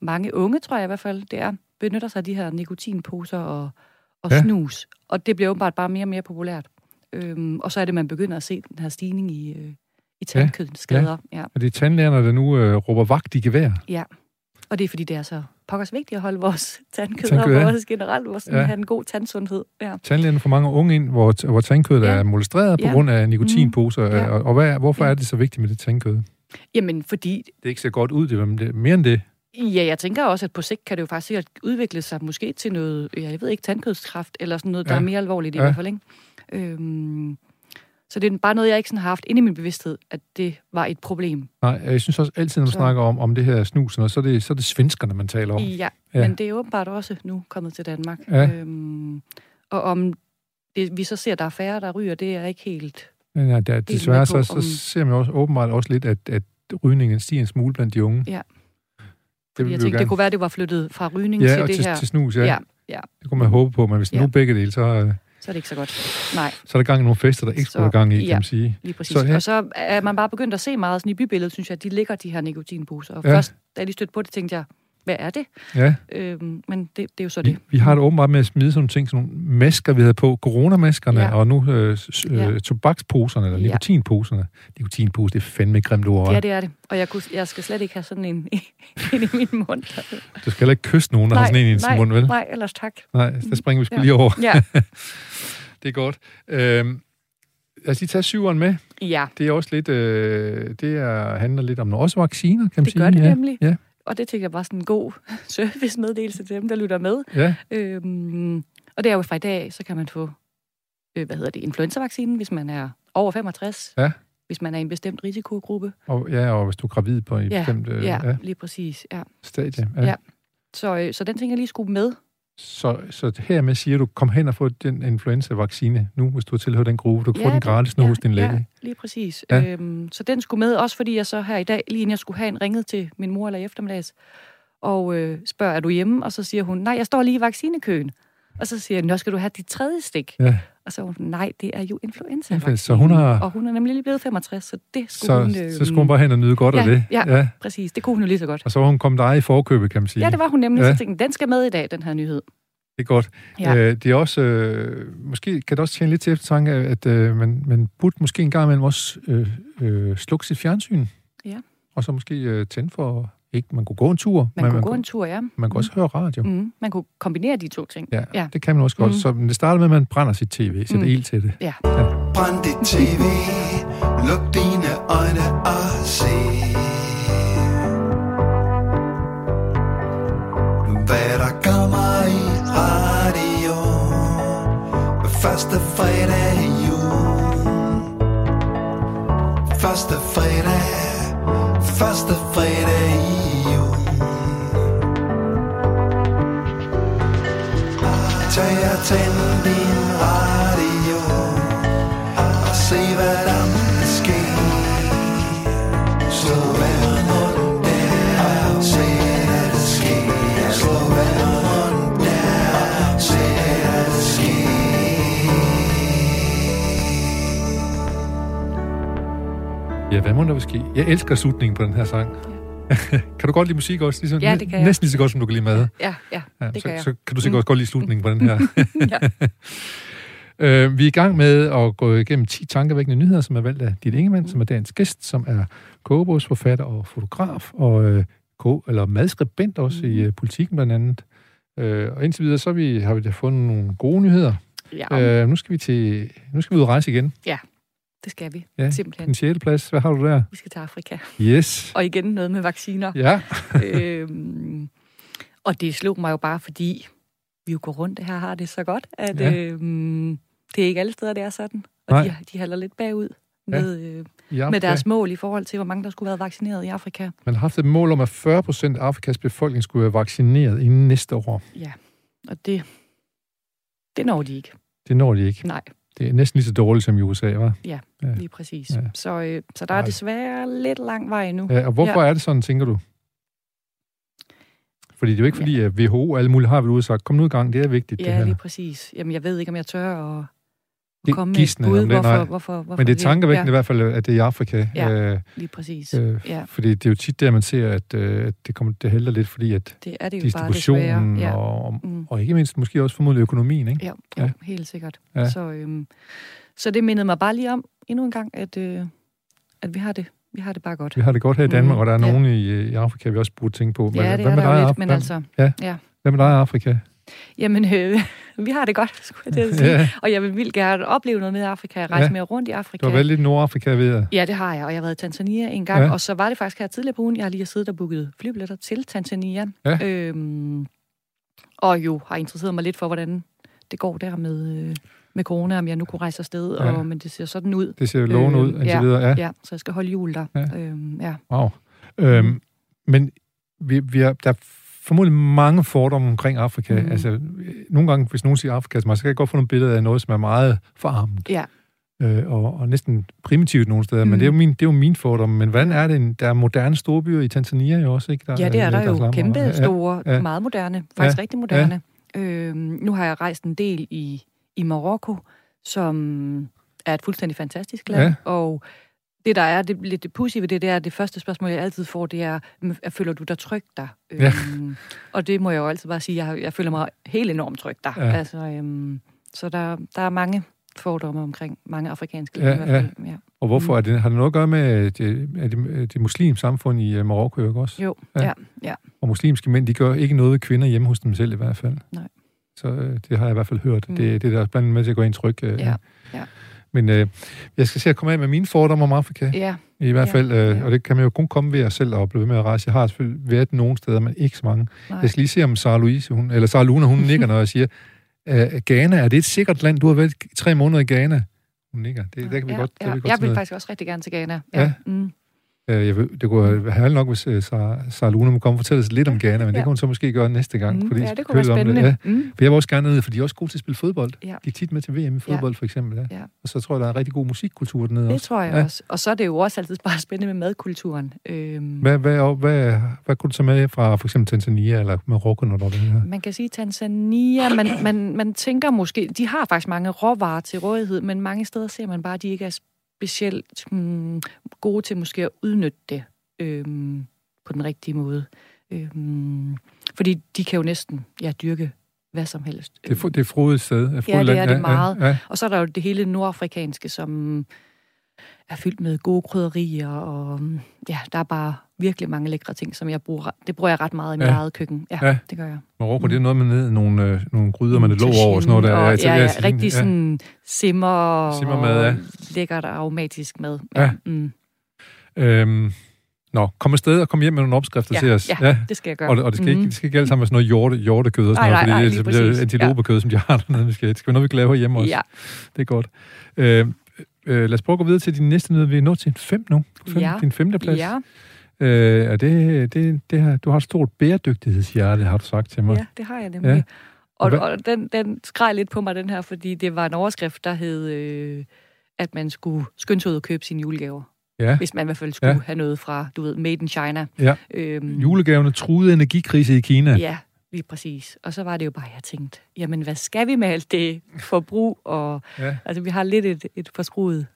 mange unge, tror jeg i hvert fald, det er, benytter sig af de her nikotinposer og, og Ja. ja. snus. Og det bliver åbenbart bare mere og mere populært. Øhm, og så er det, man begynder at se den her stigning i, øh, i tandkødsskader. Ja. Ja. Er det tandlærerne, der nu øh, råber vagt i gevær? ja. Og det er, fordi det er så pokkers vigtigt at holde vores tandkød, Tandkød, og vores generelt vores, Ja. have en god tandsundhed. Ja. Tandlægerne får mange unge ind, hvor, hvor tandkødet Ja. er molestreret på Ja. grund af nikotinposer. Mm. Ja. Og, og hvad, hvorfor Ja. er det så vigtigt med det tandkød? Jamen, fordi Det er ikke så godt ud, det er det er mere end det. Ja, jeg tænker også, at på sigt kan det jo faktisk sikkert udvikle sig måske til noget, jeg ved ikke, tandkødskræft, eller sådan noget, der Ja. er mere alvorligt i Ja. hvert fald, ikke? Øhm, så det er bare noget, jeg ikke sådan har haft inde i min bevidsthed, at det var et problem. Nej, jeg synes også altid, når man Så- snakker om, om det her snus, så, er det, så er det svenskerne, man taler om. Ja, Ja. ja, men det er åbenbart også nu kommet til Danmark. Ja. Øhm, og om det, vi så ser, at der er færre, der ryger, det er ikke helt... Men ja, der, desværre med så, på, så om- ser man også åbenbart også lidt, at, at rygningen stiger en smule blandt de unge. Ja. Det jeg tænkte, gerne. det kunne være, at det var flyttet fra rygning ja, til det til, her. til snus, ja. ja, ja, Det kunne man håbe på, men hvis ja. Ja. nu begge dele, så, så er det ikke så godt. Nej. så er der gang i nogle fester, der ikke skulle gang i, kan ja. man sige. Lige præcis. Så her- Og så er man bare begyndt at se meget sådan i bybilledet, synes jeg, at de ligger de her nikotinposer. Og Ja. ja. først, da jeg lige stødte på det, tænkte jeg, hvad er det? Ja, Øhm, men det, det er jo så vi, det. vi har det åbenbart med at smide sådan nogle ting, sådan nogle masker, vi havde på, coronamaskerne, ja. Og nu øh, øh, Ja. tobaksposerne, eller Ja. nikotinposerne. Nikotinpose, det er fandme grimt ord. Ja, det er det. Og jeg, kunne, jeg skal slet ikke have sådan en ind i min mund. Du skal heller ikke kysse nogen, der har sådan en i sin nej, mund, vel? nej, ellers tak. Nej, der springer vi sgu Ja. lige over. Ja, Det er godt. Øhm, lad os lige tage syveren med. ja Det er også lidt, øh, det er, handler lidt om også vacciner, kan man det sige. gør det ja. nemlig. Ja, Og det tænker jeg bare sådan en god servicemeddelelse til dem, der lytter med. ja. Øhm, og det er jo fra i dag, så kan man få, øh, hvad hedder det, influenzavaccinen, hvis man er over 65. Ja. Hvis man er i en bestemt risikogruppe. Og, ja, og hvis du er gravid på en Ja, bestemt øh, ja, ja, lige præcis. Ja. stadie. Ja. Ja. Så, øh, så den tænker jeg lige skulle med. Så, så hermed siger du, kom hen og få den influenza-vaccine nu, hvis du har tilhørt den gruppe. Du kan ja, få den gratis nu ja, hos din læge. Ja, lige præcis. Ja. Øhm, så den skulle med, også fordi jeg så her i dag, lige inden jeg skulle have en, ringet til min mor eller i eftermiddags, og øh, spørger, er du hjemme? Og så siger hun, nej, jeg står lige i vaccinekøen. Og så siger jeg, nå, skal du have dit tredje stik? Ja. Og så hun, nej, det er jo influenza så hun har- Og hun er nemlig lige blevet 65, så det skulle Så, hun... Øh, så skulle hun bare hen og nyde godt ja, af det. ja. ja. Præcis, det kunne hun jo lige så godt. Og så var hun kommet dig i forkøbet, kan man sige. Ja, det var hun nemlig. Ja. Så tænkte den skal med i dag, den her nyhed. Det er godt. Ja. Øh, det er også, øh, måske kan det også tjene lidt til eftertanke, at øh, man, man burde måske en gang imellem også øh, øh, slukke sit fjernsyn. Ja. Og så måske øh, tænde for ikke, man kunne gå en tur, Man men kunne man, gå kunne, en tur, ja. man kunne også høre radio. Mm. Man kunne kombinere de to ting. Ja, Ja. det kan man også godt. Mm. Så det starter med, at man brænder sit tv, sætter Mm. ild til det. Ja. Brænd dit tv, luk dine øjne og se. Hvad der kommer i radio. Første fredag i jul. Første fredag, første fredag i juni. Tag og tænd din radio Ja, hvad må der ske? Jeg elsker slutningen på den her sang. kan du godt lide musik også? Ligesom, Ja, det kan jeg. Næsten lige så godt, som du kan lide mad. Ja, ja, Ja, det så, kan jeg. så kan du sikkert også godt lide slutningen på den her. ja. Øh, vi er i gang med at gå igennem 10 tankevækkende nyheder, som er valgt af dit Ingemann, som er dagens gæst, som er kogebogsforfatter og fotograf, og øh, ko- eller madskribent også i øh, politikken blandt andet. Øh, og indtil videre, så har vi, har vi da fundet nogle gode nyheder. ja Øh, nu skal vi til, nu skal vi ud og rejse igen. Det skal vi. Ja, Simpelthen. Den 6. plads, hvad har du der? Vi skal til Afrika. Yes. Og igen noget med vacciner. Ja, øhm, og det slog mig jo bare, fordi vi jo går rundt her har det så godt, at Ja. ja. øhm, det er ikke alle steder, det er sådan. Og Nej. de, de halder lidt bagud med, øh, i med deres mål i forhold til, hvor mange der skulle have været vaccineret i Afrika. Man har haft et mål om, at 40 procent af Afrikas befolkning skulle være vaccineret inden næste år. Ja, og det, det når de ikke. Det når de ikke. Nej, Det er næsten lige så dårligt som i USA, var. Ja. Lige præcis. Ja. Ja. Så, øh, så der er Nej. desværre lidt lang vej endnu. Ja, og hvorfor ja. er det sådan, tænker du? Fordi det er jo ikke fordi, at WHO og alle mulige har vel ude sagt, kom nu i gang, det er vigtigt, det Ja, her. lige præcis. Jamen, jeg ved ikke, om jeg tør at, Det er at komme med et bud, det, nej. hvorfor, hvorfor, hvorfor Men det er tankevækkende ja, i hvert fald, at det er i Afrika. Ja. Øh, lige præcis. øh, Ja. Fordi det er jo tit der, man ser, at, øh, at det, kommer, det helder lidt, fordi at Det er det jo bare distributionen Ja. og, Mm. og ikke mindst måske også formodentlig økonomien, ikke? Ja, jo, Ja. ja. helt sikkert. Ja. Ja. Så, øhm, så det mindede mig bare lige om endnu en gang, at, øh, at vi har det. Vi har det bare godt. Vi har det godt her i Danmark, Mm, og der er ja. nogen i, øh, i Afrika, vi også burde tænke på. Ja, det hvad med dig, lidt, Af- men altså, hvad med dig, Afrika? jamen, øh, vi har det godt, skulle jeg sige. Ja, Og jeg vil vildt gerne opleve noget med Afrika, rejse Ja. mere rundt i du Afrika. har været lidt i Nordafrika, ved jeg. Ja, det har jeg, og jeg har været i Tanzania en gang, Ja. ja. og så var det faktisk her tidligere på ugen, jeg har lige siddet og booket flybilletter til Tanzania. Ja. Øhm, og jo har interesseret mig lidt for, hvordan det går der med, øh, med corona, om jeg nu kunne rejse afsted, Ja. og, men det ser sådan ud. Det ser lovende ud, Øhm, indtil ja. videre. Ja. Ja, så jeg skal holde jul der. Ja. Øhm, ja. Wow. Øhm, men vi, vi er, der er formodentlig mange fordomme omkring Afrika. Mm. Altså, øh, nogle gange, hvis nogen siger Afrika til mig, så kan jeg godt få nogle billeder af noget, som er meget forarmet. ja. Øh, og, og næsten primitivt nogle steder. Mm. Men det er, jo min, det er jo min fordomme. Men hvordan er det? en- Der er moderne storbyer i Tanzania jo også, ikke? Der, ja, det er der Dar es jo. Kæmpe store, ja. ja. meget moderne. Faktisk ja. rigtig moderne. Ja. Øhm, nu har jeg rejst en del i, i Marokko, som er et fuldstændig fantastisk land. Ja. Og det, der er det, lidt det pussy ved det, det er, det første spørgsmål, jeg altid får, det er, "Men føler du dig tryg der? Ja. Øhm, og det må jeg jo altid bare sige, jeg, jeg føler mig helt enormt tryg der. Ja. Ja. Altså, øhm, så der, der er mange fordomme omkring mange afrikanske Ja, lande fald. Ja. Og hvorfor? Mm. Er det, har det noget at gøre med det, er det, det muslimske samfund i øh, Marokko ikke også? Jo, Ja. ja. ja, ja. Og muslimske mænd, de gør ikke noget ved kvinder hjemme hos dem selv i hvert fald. Nej. Så øh, det har jeg i hvert fald hørt. Mm. Det, det er der blandt andet med til at gå ind tryg. Øh, Ja, ja. Men øh, jeg skal se at komme af med mine fordomme om Afrika. ja. I hvert Ja, fald, øh, ja. og det kan man jo kun komme ved at selv at blive med at rejse. Jeg har selvfølgelig været nogle steder, men ikke så mange. Nej. Jeg skal lige se, om Sarah Louise, hun, eller Sarah Luna, hun nikker, når jeg siger, øh, Ghana, er det et sikkert land? Du har været tre måneder i Ghana. Hun nikker. Det, det kan vi ja, godt, det ja. kan vi godt Jeg vil faktisk også rigtig gerne til Ghana. Ja. Ja. Mm. Øh, jeg ved, det kunne være nok, hvis Sarah, Sarah Luna må komme og fortælle os lidt om Ghana, men det Ja. kan hun så måske gøre næste gang. Mm. fordi Ja, så det kunne være vi om spændende. Ja. Mm. For jeg vil også gerne ned, for de er også gode til at spille fodbold. Ja. Gik tit med til VM i fodbold, for eksempel. Ja. Ja. Og så tror jeg, der er en rigtig god musikkultur dernede Det også. tror jeg Ja. ja. også. Og så er det jo også altid bare spændende med madkulturen. Øhm, Hvad, hvad, og hvad, hvad kunne du tage med fra for eksempel Tanzania eller Marokko, når du er her? man kan sige, Tanzania, man, man, man tænker måske, de har faktisk mange råvarer til rådighed, men mange steder ser man bare, at de ikke er specielt hmm, gode til måske at udnytte det øhm, på den rigtige måde. Øhm, fordi de kan jo næsten ja, dyrke hvad som helst. Det er, det er frodigt sted. Er Ja, det er det meget. Ja, ja. Og så er der jo det hele nordafrikanske, som er fyldt med gode krydderier, og ja, der er bare virkelig mange lækre ting, som jeg bruger. Det bruger jeg ret meget i mit Ja. eget køkken. Ja, Ja. ja. det gør jeg. Marokko, det er noget med ned, nogle, øh, nogle gryder med lidt låg over og sådan noget. Der, Og, ja, ja, tagine, rigtig sådan simmer, Simmermad, ja. lækkert aromatisk mad. Ja. Mm. Øhm, nå, kom afsted og kom hjem med nogle opskrifter ja, til os. ja, det skal jeg gøre. Og, og det, skal ikke, Mhm. det skal ikke alt sammen være sådan noget hjorte, hjortekød og sådan Nej, noget, nej, nej, fordi lige det, det bliver antilopekød, som de har dernede. Vi skal, det skal være noget, vi kan lave herhjemme også. Ja, Det er godt. Øh, øh, lad os prøve at gå videre til din næste nyhed. Vi er nået til en fem nu. Fem, Ja. Din femte plads. ja, Øh, er det, det, det her, du har et stort bæredygtighedshjerte, har du sagt til mig. ja, det har jeg nemlig. Ja. Og, Hvad- og den, den skreg lidt på mig, den her, fordi det var en overskrift, der hed, øh, at man skulle skynde sig ud og købe sine julegaver. Ja. Hvis man i hvert fald skulle Ja. have noget fra, du ved, Made in China. Ja. Øhm, Julegavene truede energikrise i Kina. Ja, lige præcis. Og så var det jo bare, jeg tænkte, jamen hvad skal vi med alt det forbrug? Og, Ja. altså, vi har lidt et, et forskruet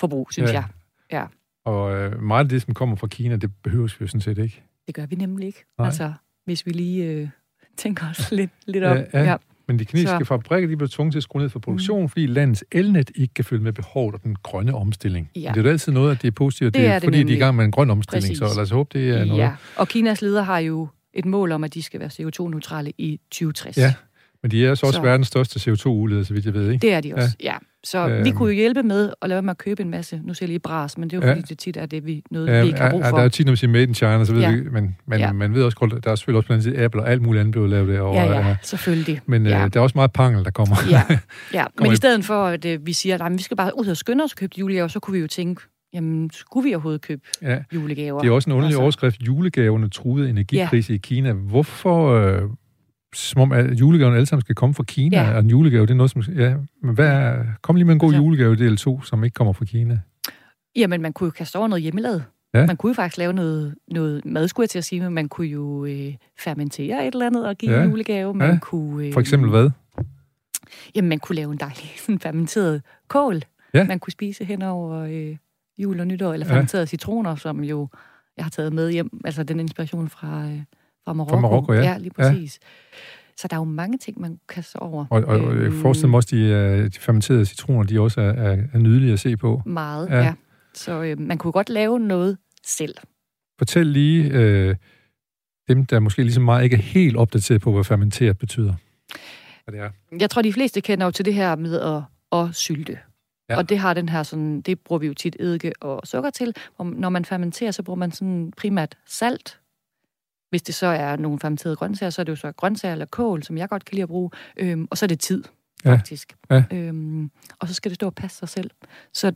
forbrug, synes Ja. ja. Og øh, meget af det, som kommer fra Kina, det behøves vi jo sådan set ikke. Det gør vi nemlig ikke. Nej. Altså, hvis vi lige øh, tænker os lidt, lidt om. Ja, ja. Men de kinesiske Så- fabrikker, de blev tvunget til at skrue ned for produktion, mm. fordi landets elnet ikke kan følge med behovet og den grønne omstilling. Ja. Men det er jo altid noget, at det er positivt, Det det er er, det fordi de er i nemlig. gang med en grøn omstilling, Præcis. så lad os håbe, det er noget. Ja, og Kinas ledere har jo et mål om, at de skal være CO2-neutrale i 2060. Ja, men de er så også Så- verdens største CO2-udleder, så vidt jeg ved, ikke? Det er de også, ja. ja. Så Øhm. vi kunne jo hjælpe med at lade med at købe en masse, nu siger jeg lige bras, men det er jo Ja. fordi, det tit er det, vi, noget, Ja, vi ikke har brug ja, for. der er jo tit, når man siger made in China, så ved Ja. vi, men, men Ja. man ved også godt, der er selvfølgelig også blandt andet Apple og alt muligt andet blevet lavet derovre. Ja, ja, øh, selvfølgelig. Men ja. øh, der er også meget pangel, der kommer. Ja, ja. Men i- stedet for, at øh, vi siger, at vi skal bare ud og skynde os og købe julegaver, så kunne vi jo tænke, jamen, skulle vi overhovedet købe ja. julegaver? Det er også en underlig Altså. overskrift. Julegaverne truede energikrise i Kina. Hvorfor... Øh, som om, at julegaverne alle sammen skal komme fra Kina, Ja. og en julegave, det er noget, som... Ja, men hvad er, kom lige med en god Altså- julegave del 2, som ikke kommer fra Kina. Jamen, man kunne jo kaste over noget hjemmelavet. Ja. Man kunne jo faktisk lave noget, noget mad, skulle jeg til at sige, men man kunne jo øh, fermentere et eller andet og give Ja. en julegave. Man Ja. kunne, øh, For eksempel hvad? Jamen, man kunne lave en dejlig sådan fermenteret kål, Ja. man kunne spise hen over øh, jul og nytår, eller Ja. fermenterede citroner, som jo jeg har taget med hjem, altså den inspiration fra, øh, fra Marokko. Marokko, ja. Ja, lige præcis. Så der er jo mange ting, man kan kaste over. Og, og, og jeg Øhm, forestiller mig også, de, øh, de fermenterede citroner, de også er, er, er nydelige at se på. Meget, Ja. ja. ja. Så øh, man kunne godt lave noget selv. Fortæl lige øh, dem, der måske ligesom mig ikke er helt opdateret på, hvad fermenteret betyder. Hvad det er. Jeg tror, de fleste kender jo til det her med at, at sylte. Ja. Ja. Og det har den her sådan, det bruger vi jo tit eddike og sukker til. Og når man fermenterer, så bruger man sådan primært salt. Hvis det så er nogle fermenterede grøntsager, så er det jo så grøntsager eller kål, som jeg godt kan lide at bruge. Øhm, og så er det tid, Ja. faktisk. Ja. Øhm, og så skal det stå og passe sig selv. Så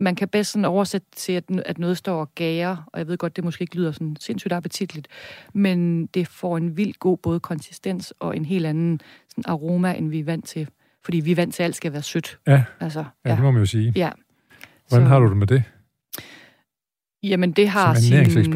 man kan bedst sådan oversætte til, at, at noget står og gager, og jeg ved godt, det måske ikke lyder sådan sindssygt appetitligt, men det får en vildt god både konsistens og en helt anden sådan aroma, end vi er vant til. Fordi vi er vant til, at alt skal være sødt. Ja. Altså, Ja, det må man jo sige. ja. Hvordan Så- har du det med det? Jamen, det har sin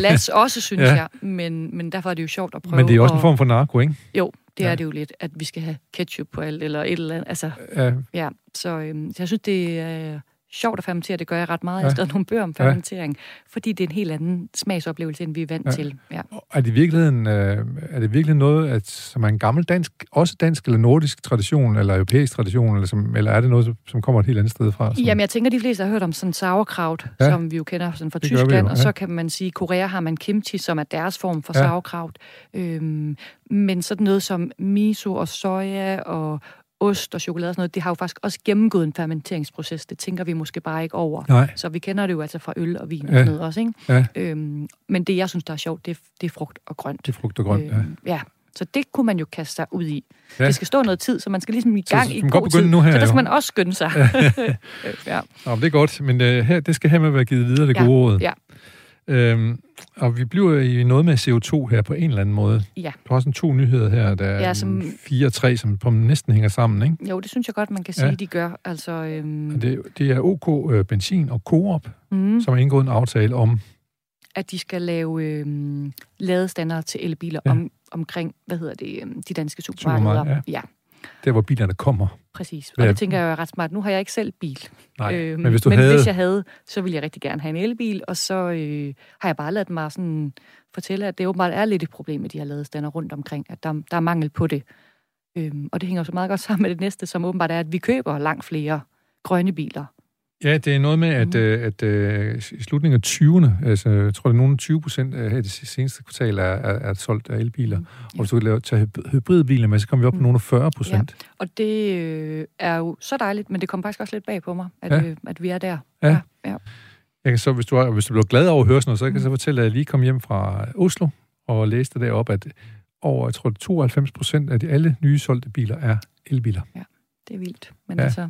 plads også, synes Ja. jeg. Men, men derfor er det jo sjovt at prøve. Men det er også en at- form for narko, ikke? Jo, det Ja. er det jo lidt, at vi skal have ketchup på alt, eller et eller andet. Altså, Ja, ja. Så, øhm, så jeg synes, det er sjovt at fermentere. Det gør jeg ret meget. Jeg har skrevet nogle bøger om fermentering, fordi det er en helt anden smagsoplevelse, end vi er vant til. Ja. Er det virkelig øh, er det virkelig noget, at, som er en gammel dansk, også dansk eller nordisk tradition, eller europæisk tradition, eller, som, eller er det noget, som kommer et helt andet sted fra? Som, Jamen, jeg tænker, de fleste har hørt om sådan sauerkraut, Ja. som vi jo kender sådan fra Det vi jo, Tyskland, ja. og så kan man sige, i Korea har man kimchi, som er deres form for ja. sauerkraut. Øhm, men sådan noget som miso og soja og ost og chokolade og sådan noget, det har jo faktisk også gennemgået en fermenteringsproces. Det tænker vi måske bare ikke over. Nej. Så vi kender det jo altså fra øl og vin og Ja. sådan noget også, ikke? Ja. Øhm, men det, jeg synes, der er sjovt, det er, det er frugt og grønt. Det er frugt og grønt, ja. Øhm, ja. Så det kunne man jo kaste sig ud i. Ja. Ja. Det skal stå noget tid, så man skal ligesom i Så gang man i god tid. nu her, så der skal man også skynde sig. ja. Nå, men det er godt, men øh, her, det skal have med at være givet videre, det Ja, gode råd. ja. Øhm, og vi bliver i noget med CO2 her på en eller anden måde. Ja. Du har sådan to nyheder her, der er Ja, som... som- fire og tre, som på næsten hænger sammen, ikke? Jo, det synes jeg godt, man kan Ja. sige, de gør. Altså, øhm, Det, det er OK øh, Benzin og Coop, mm, som har indgået en aftale om... at de skal lave øhm, ladestander til elbiler Ja. ja. om, omkring, hvad hedder det, øhm, de danske supermarkeder. Supermarked, ja. Der, hvor bilerne kommer. præcis. Og det tænker jeg jo er ret smart. Nu har jeg ikke selv bil. Nej, Øhm, men hvis du men havde... hvis jeg havde, så ville jeg rigtig gerne have en elbil, og så øh, har jeg bare ladet mig sådan fortælle, at det åbenbart er lidt et problem med de her ladestander rundt omkring, at der, der er mangel på det. Øhm, og det hænger så meget godt sammen med det næste, som åbenbart er, at vi køber langt flere grønne biler. Ja, det er noget med, at, Mhm. øh, at øh, i slutningen af 20'erne, altså jeg tror, det er nogle 20 procent her i det seneste kvartal er, er, er solgt af elbiler. Mm, Og hvis du kan lave, tage hy- hybridbiler med, så kommer vi op på Mm. nogle af 40 procent. Og det øh, er jo så dejligt, men det kommer faktisk også lidt bag på mig, at, Ja. ja. øh, at vi er der. Ja. ja. Jeg kan så, hvis du, er, hvis du bliver glad over at høre sådan noget, så kan jeg så Mm. fortælle, at jeg lige kom hjem fra Oslo og læste deroppe, at over, jeg tror, det er 92 procent af de alle nye solgte biler er elbiler. Det er vildt. Men Ja. ja. altså,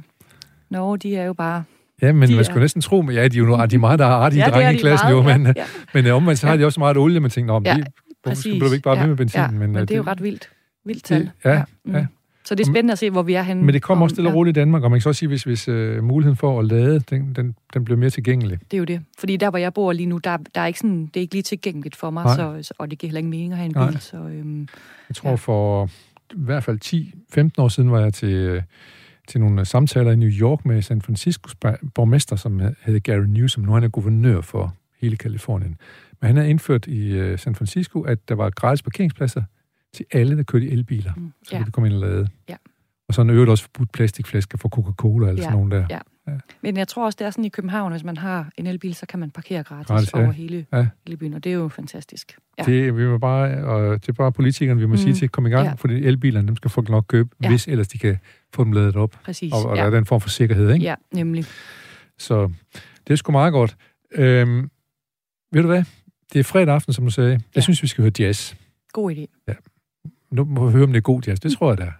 Norge, de er jo bare... Ja, men De man skulle er- næsten tro, men ja, de er jo de er meget, der har i ja, ja, drenge i de klassen meget, jo, men, ja, ja, men omvendt så har Ja. de også meget olie, man tænker, men Ja, hvorfor præcis. blev ikke bare ved med benzin? Ja, men, men øh, det er jo ret vildt. Vildt Det- tal. ja, Mm. ja. Så det er spændende at se, hvor vi er henne. Men det kommer om- også stille og ja, roligt i Danmark, og man kan så også sige, hvis, hvis uh, muligheden for at lade, den, den, den bliver mere tilgængelig. Det er jo det. Fordi der, hvor jeg bor lige nu, der, der er ikke sådan, det er ikke lige tilgængeligt for mig, Nej. så, så, og det giver heller ikke mening at have en Nej. bil. Så, øhm, Jeg tror Ja. for i hvert fald 10-15 år siden var jeg til, øh, til nogle øh, samtaler i New York med San Franciscos borgmester, som hed Gary Newsom. Nu er han er guvernør for hele Kalifornien. Men han har indført i uh, San Francisco, at der var gratis parkeringspladser til alle, der kørte i elbiler. mm, Så ja. kunne de komme ind og lade. Ja. Og så er øvrigt også forbudt plastikflasker for Coca-Cola eller Ja. sådan nogle der. Ja. Men jeg tror også, det er sådan i København, hvis man har en elbil, så kan man parkere gratis, Gratis, ja. over hele, Ja. hele byen, og det er jo fantastisk. Ja. Det, vi må bare, og det er bare politikerne, vi må mm. Sige til komme i gang, Ja. fordi elbilerne, dem skal folk nok købe, ja. Ja. hvis ellers de kan få dem ladet op. Præcis. Og, og ja. der er den form for sikkerhed, ikke? ja, nemlig. Så det er sgu meget godt. Øhm, ved du hvad? Det er fredag aften, som du sagde. Jeg Ja. synes, vi skal høre jazz. God idé. Nu må vi høre, om det er god jazz. Det tror jeg, det er.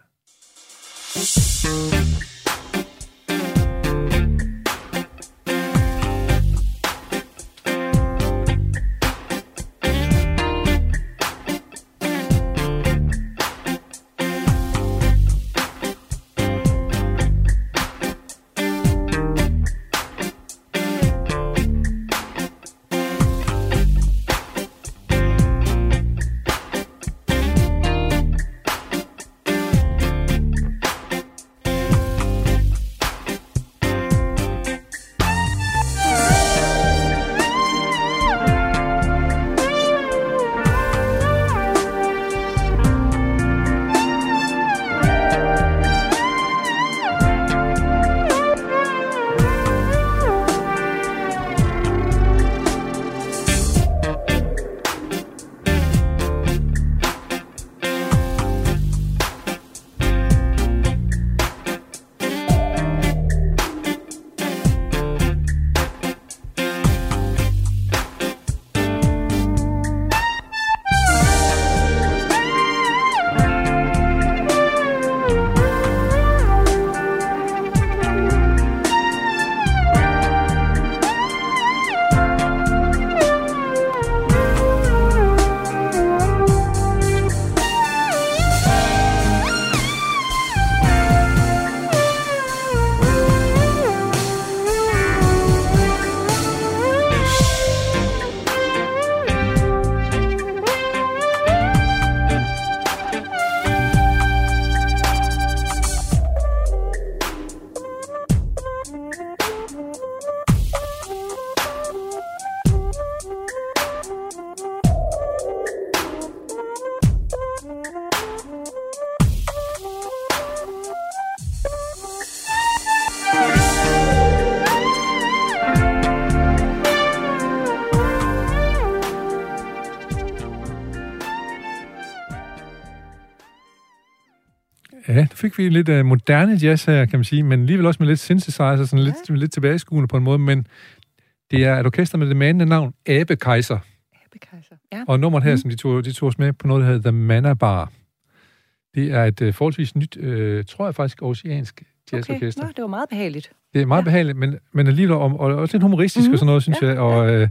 Fik vi lidt uh, moderne jazz her, kan man sige, men alligevel også med lidt synthesizer, sådan lidt, lidt tilbageskuende på en måde, men det er et orkester med det manende navn Abe Kaiser. Abekejser. Ja. Og nummeret her, mm. Mm. som de tog, de tog os med på noget, der hedder The Manna Bar. Det er et uh, forholdsvis nyt, uh, tror jeg faktisk, oceansk jazzorkester. Okay. Nå, det var meget behageligt. Det er meget ja. Ja. behageligt, men, men alligevel og, og også lidt humoristisk mm. Mhm. og sådan noget, synes Ja, jeg. Og, øh,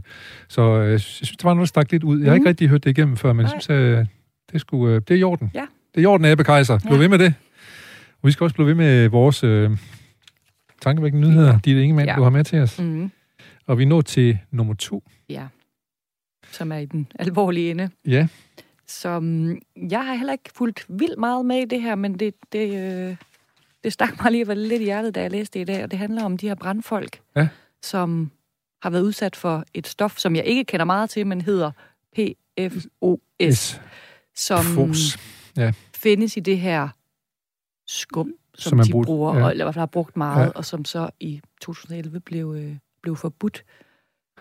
så øh, jeg synes, det var noget, der stak lidt ud. Jeg har ikke Mhm. rigtig hørt det igennem før, men jeg synes, øh, det, skulle, øh, det er i orden. Ja. Det er i orden, Abe Kaiser. Bliv Ja. ved med det. Og vi skal også blive ved med vores øh, tankevækkende nyheder, Ja. de ingen mand, Ja. du har med til os. Mm. Og vi nået til nummer to. Ja. Som er i den alvorlige ende. Ja, Så jeg har heller ikke fulgt vildt meget med i det her, men det, det, øh, det stak mig alligevel lidt i hjertet, da jeg læste det i dag, og det handler om de her brandfolk, Ja. som har været udsat for et stof, som jeg ikke kender meget til, men hedder PFOS, S. som Fos. findes i det her skum som, Som de brugte, bruger, ja. og, eller i hvert fald har brugt meget, Ja. og som så i 2011 blev, øh, blev forbudt.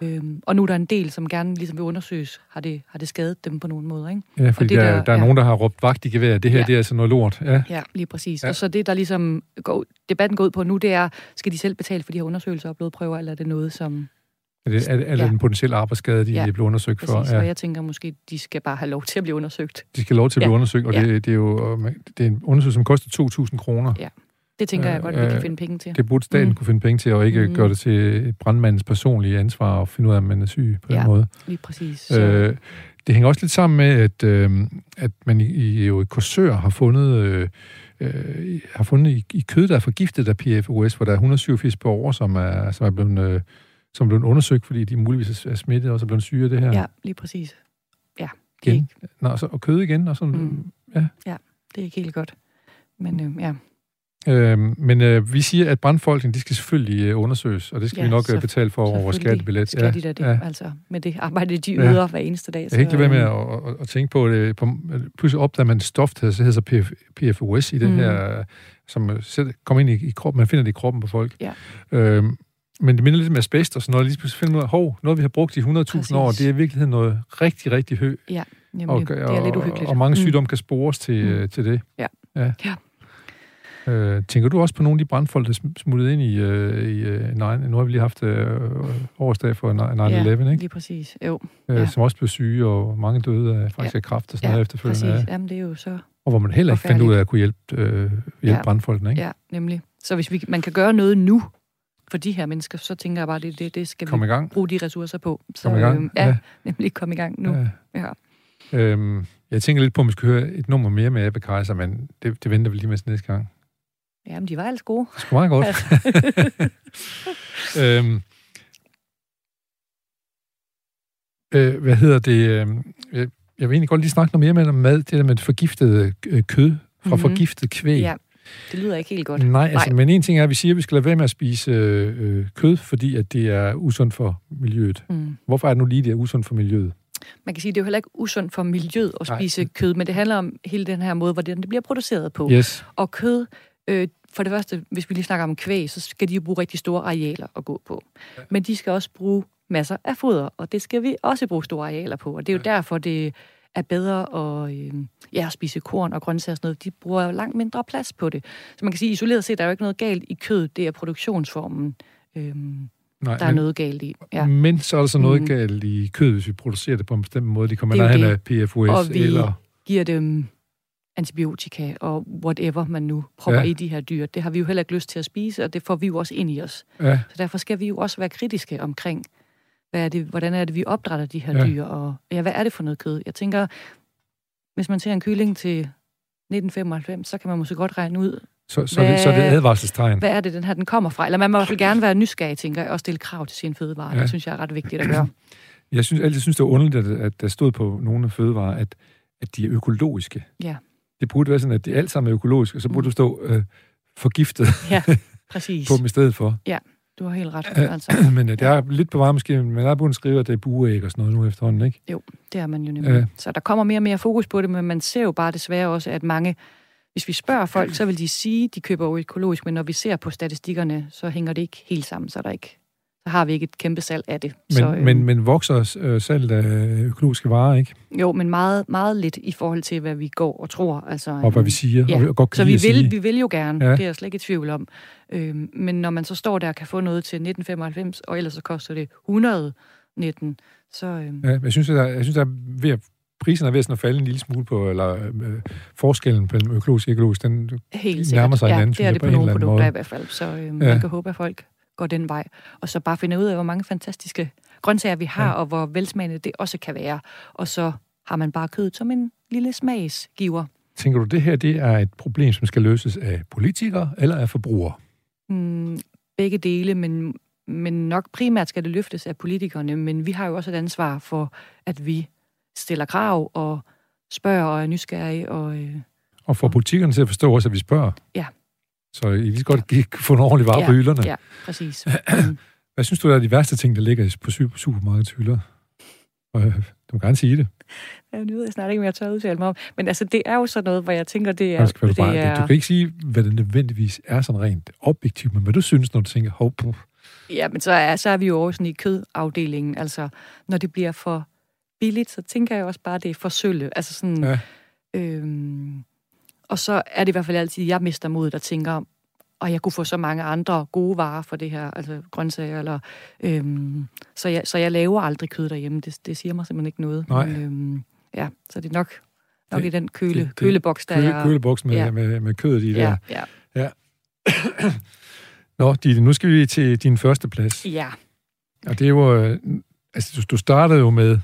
Øhm, og nu er der en del, som gerne ligesom vil undersøges, har det, har det skadet dem på nogen måde, ikke? Ja, fordi det der, der- der er ja. nogen, der har råbt vagt i gevær. Det her, Ja. det er altså noget lort. Ja. Ja, lige præcis. Ja. Og så det, der ligesom går, debatten går ud på nu, det er, skal de selv betale for de her undersøgelser og blodprøver, eller er det noget, som... Er det, er, er det Ja. en potentiel arbejdsskade, de Ja, blevet undersøgt Præcis, for? ja. og Ja. jeg tænker måske, de skal bare have lov til at blive undersøgt. De skal have lov til at blive Ja. undersøgt, og Ja. det, det er jo man- det er en undersøgelse, som koster 2.000 kroner. Ja. Det tænker Øh, jeg godt, vi øh, kan finde penge til. Det burde staten Mm. kunne finde penge til, og ikke Mm. gøre det til brandmandens personlige ansvar og finde ud af, om man er syg på den Ja. måde. Lige præcis. Øh, det hænger også lidt sammen med, at, øh, at man i, jo i Korsør har fundet, øh, øh, har fundet i, i kød, der er forgiftet af PFOS, hvor der er 187 borgere, som er, som er blevet, øh, som er blevet undersøgt, fordi de muligvis er smittet og så er blevet syge af det her. ja, lige præcis. Ja, det er, igen. ikke, Nå, så, og kød igen, og sådan, Mm. ja. det er ikke helt godt. Men øh, ja, Øhm, men øh, vi siger, at brandfolkene, de skal selvfølgelig øh, undersøges, og det skal Ja, vi nok så- øh, betale for over skattebillet. skal de da det, ja. altså med det arbejde, de Ja. yder hver eneste dag. Jeg kan ikke lade være med øh, at, at, at tænke på det. På, pludselig opdager man stof, der hedder så PF, PFOS i det Mm. her, som øh, kommer ind i, i kroppen. Man finder det i kroppen på folk. Ja. Øhm, men det minder lidt om asbest og sådan noget. Lige pludselig finder man ud af, hov, noget vi har brugt i 100.000 år, det er i virkeligheden noget rigtig, rigtig højt. Jamen, Og, det er lidt uhyggeligt. og mange Mm. sygdomme kan spores til, Mm. øh, til det. Ja. ja. Ja. Øh, tænker du også på nogle af de brandfolk, der sm- smuttede ind i, øh, i øh, nine, nu har vi lige haft øh, årsdag for 9-11, ikke? Lige præcis. Jo, Øh, ja. som også blev syge, og mange døde af faktisk af kræft og sådan ja, noget efterfølgende. præcis. Ja. Jamen, det er jo så... Og hvor man heller ikke fandt ud af at kunne hjælpe, øh, hjælpe Ja. brandfolkene, ikke? Ja, nemlig. Så hvis vi, man kan gøre noget nu for de her mennesker, så tænker jeg bare, det, det, det skal Kom vi i gang. bruge de ressourcer på. Så, Kom i gang. øhm, ja, nemlig komme i gang nu. Ja. Ja. Øhm, jeg tænker lidt på, om vi skal høre et nummer mere med Ebbe Kaiser, men det, det venter vi lige med til næste gang. Jamen, de var ellers gode. Det skulle meget godt. øhm, øh, hvad hedder det? øhm, Jeg, vil egentlig godt lige snakke noget mere med om mad. Det der med forgiftet øh, kød fra Mhm. forgiftet kvæg. Ja, det lyder ikke helt godt. Nej, altså, Nej. men en ting er, at vi siger, at vi skal lade være med at spise øh, øh, kød, fordi at det er usundt for miljøet. Mm. Hvorfor er det nu lige, det er usundt for miljøet? Man kan sige, at det er jo heller ikke usundt for miljøet at Nej. spise kød, men det handler om hele den her måde, hvordan det bliver produceret på. Yes. Og kød, øh, for det første, hvis vi lige snakker om kvæg, så skal de jo bruge rigtig store arealer at gå på. Men de skal også bruge masser af foder, og det skal vi også bruge store arealer på. Og det er jo derfor, det er bedre at, øh, ja, at spise korn og grøntsager og sådan noget. De bruger langt mindre plads på det. Så man kan sige, isoleret set, der er jo ikke noget galt i kød. Det er produktionsformen, øh, Nej, der er men, noget galt i. Ja. men så er der så noget Mm. galt i kød, hvis vi producerer det på en bestemt måde. De kommer er nærhen af PFOS Og vi- eller... giver dem antibiotika og whatever man nu propper ja. i de her dyr. Det har vi jo heller ikke lyst til at spise, og det får vi jo også ind i os. Ja, Så derfor skal vi jo også være kritiske omkring, hvad er det, hvordan er det, vi opdrætter de her Ja. ja. dyr, og ja, hvad er det for noget kød? Jeg tænker, hvis man ser en kylling til 1995, så kan man måske godt regne ud, så, så, er det, så er det Hvad- advarselstegn. hvad er det, den her den kommer fra? Eller man må i hvert fald gerne være nysgerrig, tænker jeg, og stille krav til sine fødevarer. Ja. Ja. Det synes jeg er ret vigtigt at gøre. Jeg synes altid synes, det er underligt, at, at der stod på nogle af fødevarer, at, at de er økologiske. Ja. Det burde være sådan, at det alt sammen er økologisk, og så burde Mm. du stå øh, forgiftet Ja, præcis. på dem i stedet for. Du har helt ret. Ja. Altså, Men øh, det er lidt på vej måske, men der er begyndt at skrive, at det er bueæg og sådan noget nu efterhånden, ikke? det er man jo nemlig. Ja. Så der kommer mere og mere fokus på det, men man ser jo bare desværre også, at mange, hvis vi spørger folk, så vil de sige, at de køber jo økologisk, men når vi ser på statistikkerne, så hænger det ikke helt sammen, så er der ikke så har vi ikke et kæmpe salg af det. Men, så, øhm, men, men vokser øh, salget af økologiske varer, ikke? Jo, men meget, meget lidt i forhold til, hvad vi går og tror. Altså, Og hvad vi siger, Ja. og godt kan Så vi vil, sige. vi vil jo gerne, Ja. det er jeg slet ikke i tvivl om. Øhm, men når man så står der og kan få noget til 1995, og ellers så koster det 119, så øhm, Ja, jeg synes, at der, jeg synes, der er ved at, priserne er ved at, falde en lille smule på, eller øh, forskellen mellem økologisk og økologisk, den helt nærmer sikkert. sig ja, hinanden, det er det på på nogle produkter i hvert fald. Så øhm, Ja. man kan håbe, at folk går den vej. Og så bare finde ud af, hvor mange fantastiske grøntsager vi har, Ja. og hvor velsmagende det også kan være. Og så har man bare kødet som en lille smagsgiver. Tænker du, det her det er et problem, som skal løses af politikere eller af forbrugere? Mm, begge dele, men, men nok primært skal det løftes af politikerne, men vi har jo også et ansvar for, at vi stiller krav og spørger og er nysgerrige. Og, øh, Og få politikerne til at forstå også, at vi spørger. Ja. Så I lige så godt give, få nogle ordentlige varer på hylderne. ja, præcis. Hvad synes du er de værste ting, der ligger på supermarkedets hylder? Og, øh, du må gerne sige det. Ja, nu ved jeg snart ikke, hvad jeg tør udtale mig om. Men altså, det er jo sådan noget, hvor jeg tænker, det er... Vel det bare, er Du kan ikke sige, hvad det nødvendigvis er sådan rent objektivt, men hvad du synes, når du tænker, hov, puh, Ja, men så er, så er vi jo også sådan i kødafdelingen. Altså, når det bliver for billigt, så tænker jeg også bare, det er for sølle. Altså sådan... Ja. Øhm, og så er det i hvert fald altid, jeg mister modet og tænker, og jeg kunne få så mange andre gode varer for det her, altså grøntsager, eller, øhm, så, jeg, så jeg laver aldrig kød derhjemme. Det, det siger mig simpelthen ikke noget. Nej. Men, øhm, ja, så det er nok, nok Det- i den køle, det- det, køleboks, der køle, er... køleboks med, ja. med, med kødet i der. ja, ja, Nå, Ditte, nu skal vi til din første plads. ja. Og det er jo... øh, Altså, du, du startede jo med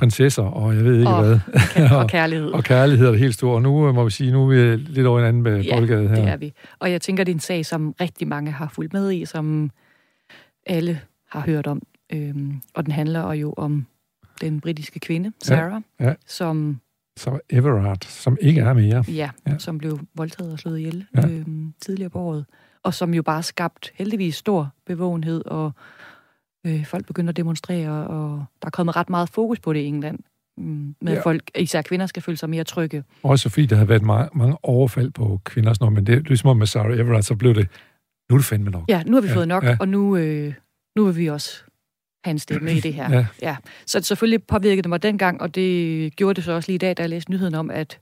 prinsesser, og jeg ved ikke Og- hvad. og kærlighed. og kærlighed er det helt store. Og nu øh, må vi sige, nu er vi lidt over en anden med Ja, boldgade her. det er vi. Og jeg tænker, det er en sag, som rigtig mange har fulgt med i, som alle har hørt om. Øhm, og den handler jo om den britiske kvinde, Sarah, ja. som Så Everard, som ikke er mere. Ja, Ja. ja, som blev voldtaget og slået ihjel Ja. ja. øhm, tidligere på året. Og som jo bare skabt heldigvis stor bevågenhed, og øh, folk begynder at demonstrere, og der er kommet ret meget fokus på det i England. Mm, med Ja. folk, især kvinder, skal føle sig mere trygge. Også fordi der har været mange, mange overfald på kvinder, sådan noget, men det er ligesom om med Sarah Everard, så blev det, nu er det fandme nok. Ja, nu har vi Ja, fået nok, ja. og nu, øh, nu vil vi også have en stemme i det her. Ja. ja. Så selvfølgelig påvirkede det mig dengang, og det gjorde det så også lige i dag, da jeg læste nyheden om, at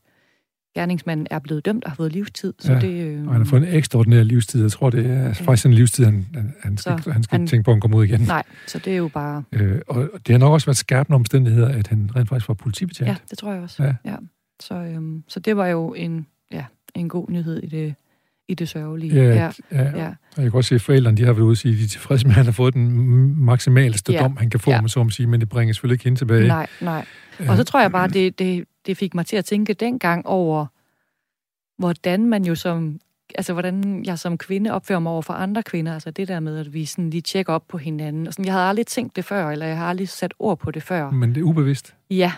gerningsmanden er blevet dømt og har fået livstid. Så Ja, det, øh, Og han har fået en ekstraordinær livstid. Jeg tror, det er faktisk en livstid, han, han, han skal, Så han skal han- tænke på, at han kommer ud igen. Nej, så det er jo bare... Øh, og det har nok også været skærpende omstændigheder, at han rent faktisk var politibetjent. Ja, det tror jeg også. Ja. Ja. Så, øhm, så det var jo en, ja, en god nyhed i det, i det sørgelige. Ja, ja, ja. ja. Og jeg kan også se, at forældrene de har været ude og sige, at de er tilfredse med, at han har fået den maksimalste Ja. dom, han kan få, Ja. ja. så må sige, men det bringer selvfølgelig ikke hende tilbage. Nej, nej. Og så tror jeg bare, det, det, det fik mig til at tænke dengang over, hvordan man jo som, altså hvordan jeg som kvinde opfører mig over for andre kvinder, altså det der med, at vi sådan lige tjekker op på hinanden. Og sådan, jeg havde aldrig tænkt det før, eller jeg har aldrig sat ord på det før. Men det er ubevidst. Ja,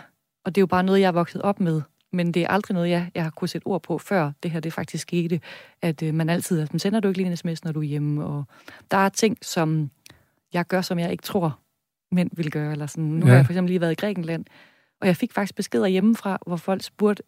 og det er jo bare noget, jeg er vokset op med. Men det er aldrig noget, jeg, jeg har kunnet sætte ord på før det her det faktisk skete. At øh, man altid, at man sender du ikke lige en sms, når du er hjemme. Og der er ting, som jeg gør, som jeg ikke tror, mænd vil gøre. Eller sådan. Nu ja. Ja. har jeg for eksempel lige været i Grækenland, og jeg fik faktisk beskeder hjemmefra, hvor folk spurgte,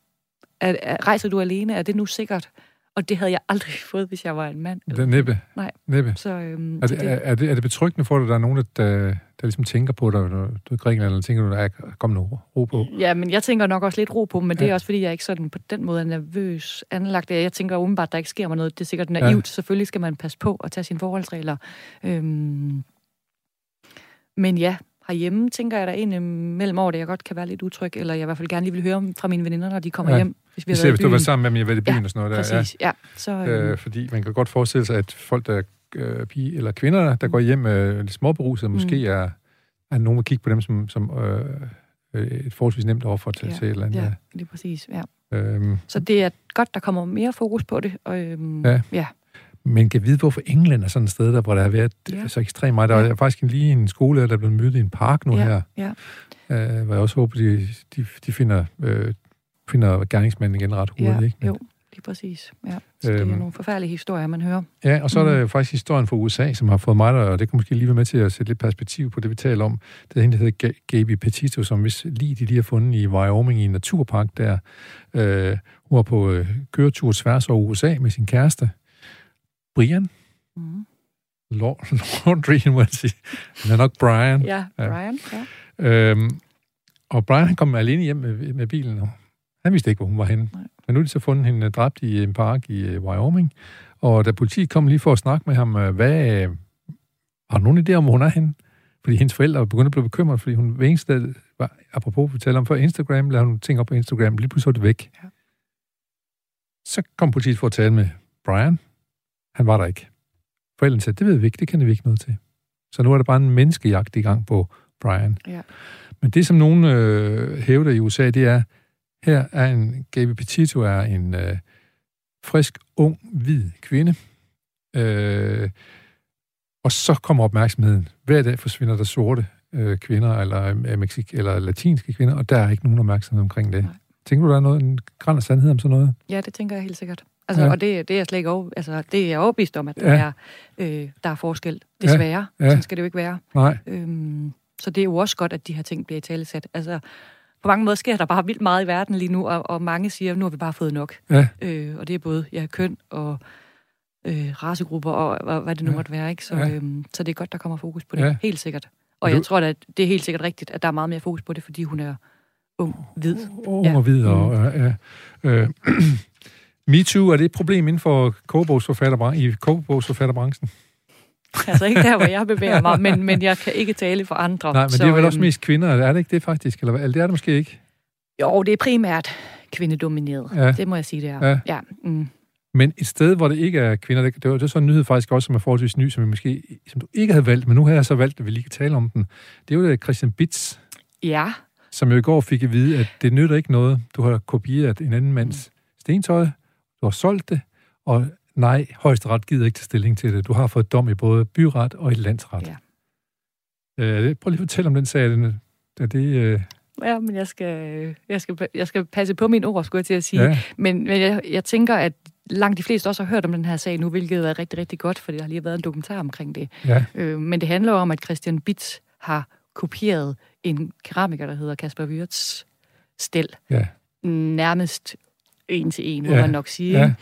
er, er, rejser du alene? Er det nu sikkert? Og det havde jeg aldrig fået, hvis jeg var en mand. Det er næppe. Nej. næppe. Så, øhm, Er så det, er, er, det, er det betryggende for dig, at der er nogen, der, der, der ligesom tænker på dig, når du er i Grækenland, eller tænker du, at kom nu, ro på? Ja, men jeg tænker nok også lidt ro på, men det Ja. er også, fordi jeg ikke sådan på den måde er nervøs anlagt. Jeg tænker umiddelbart, at der ikke sker mig noget. Det er sikkert naivt. Ja. Selvfølgelig skal man passe på og tage sine forholdsregler. Øhm, men ja, herhjemme tænker jeg da egentlig mellem år, det jeg godt kan være lidt utryg, eller jeg i hvert fald gerne lige vil høre fra mine veninder, når de kommer Ja. hjem, hvis vi har Især været hvis du var sammen med dem, jeg var i byen Ja, og sådan noget. Der, Præcis, ja. Så, Ja. øhm, Øh, fordi man kan godt forestille sig, at folk, der øh, pige, eller kvinder, der går hjem øh, lidt småberuset, Mm. måske er, er nogen, der kigger på dem som, som øh, øh, et forholdsvis nemt offer til, Ja, til et eller andet. Ja. lige præcis, ja. Øhm, Så det er godt, der kommer mere fokus på det. Og, øhm, Ja. ja. Men kan vide, hvorfor England er sådan et sted, der, hvor der har været Ja. så ekstremt meget. Der Ja. er faktisk lige en skole, der er blevet mødt i en park nu Ja, her, ja. øh, hvor jeg også håber, de, de, de finder, øh, finder gerningsmanden igen ret hurtigt. ja, ikke? Men- jo, lige præcis. Ja. Så det Øhm. er nogle forfærdelige historier, man hører. Ja, og så er der Mm. faktisk historien fra USA, som har fået mig der, og det kan måske lige være med til at sætte lidt perspektiv på det, vi taler om. Det er hende, der hedder Ga- Gaby Petito, som hvis lige de lige har fundet i Wyoming i en naturpark der. Øh, hun var på øh, køretur tværs over USA med sin kæreste, Brian. Mm. Laundry, må jeg sige. Han er nok Brian. Ja, Ja. Brian. Ja. Øhm, og Brian han kom alene hjem med, med bilen, og han vidste ikke, hvor hun var henne. Nej. Men nu er de så fundet hende dræbt i en park i øh, Wyoming, og da politiet kom lige for at snakke med ham, øh, hvad, øh, har du nogen idé om, hvor hun er henne? Fordi hendes forældre var begyndt at blive bekymret, fordi hun hver eneste var, apropos vi taler om før Instagram, lavede hun ting op på Instagram, lige pludselig var det væk. Ja. Så kom politiet for at tale med Brian. Han var der ikke. Forældrene sagde, det ved vi ikke, det kender vi ikke noget til. Så nu er der bare en menneskejagt i gang på Brian. Ja. Men det, som nogen øh, hævder i USA, det er, her er en, Gaby Petito er en øh, frisk, ung, hvid kvinde. Øh, og så kommer opmærksomheden. Hver dag forsvinder der sorte øh, kvinder, eller, øh, Meksik, eller latinske kvinder, og der er ikke nogen opmærksomhed omkring det. Nej. Tænker du, der er noget, en græn af sandhed om sådan noget? Ja, det tænker jeg helt sikkert. Altså, Ja. Og det, det er jeg slet ikke over, altså, det er jeg overbevist om, at der, Ja. er, øh, der er forskel. Desværre. Ja. Ja. Sådan skal det jo ikke være. Nej. Øhm, så det er jo også godt, at de her ting bliver i talesat. Altså, på mange måder sker der bare vildt meget i verden lige nu, og, og mange siger, at nu har vi bare fået nok. Ja, Øh, og det er både ja, køn og øh, racegrupper og hvad, hvad det nu Ja. måtte være. Ikke? Så, Ja. øhm, så det er godt, der kommer fokus på det. Ja. Helt sikkert. Og Men jeg du- tror, at det er helt sikkert rigtigt, at der er meget mere fokus på det, fordi hun er ung, hvid. ung Ja. og videre. Og, ja, øh, MeToo, er det et problem inden for kogebogsforfatterbran- i kogebogsforfatterbranchen? Altså ikke der, hvor jeg bevæger mig, men, men jeg kan ikke tale for andre. Nej, men så, det er vel også øhm, mest kvinder, er det ikke det faktisk? Eller, hvad? eller det er det måske ikke? Jo, det er primært kvindedomineret. Ja. Det må jeg sige, det er. Ja. ja mm. Men et sted, hvor det ikke er kvinder, det, det var det er sådan en nyhed faktisk også, som er forholdsvis ny, som, vi måske, som du ikke havde valgt, men nu har jeg så valgt, at vi lige kan tale om den. Det er jo det Christian Bits, ja. som jo i går fik at vide, at det nytter ikke noget. Du har kopieret en anden mands stentøj, du har solgt det, og nej, højesteret gider ikke tage stilling til det. Du har fået dom i både byret og i landsret. Ja. Øh, prøv lige at fortælle om den sag. Den, er det, øh, Ja, men jeg skal, jeg, skal, jeg skal passe på mine ord, skulle jeg til at sige. ja, Men, men jeg, jeg tænker, at langt de fleste også har hørt om den her sag nu, hvilket er rigtig, rigtig godt, fordi der har lige været en dokumentar omkring det. ja, Øh, men det handler om, at Christian Bitz har kopieret en keramiker, der hedder Kasper Wirtz stel. ja, Nærmest en til en, må Ja, man nok sige. ja.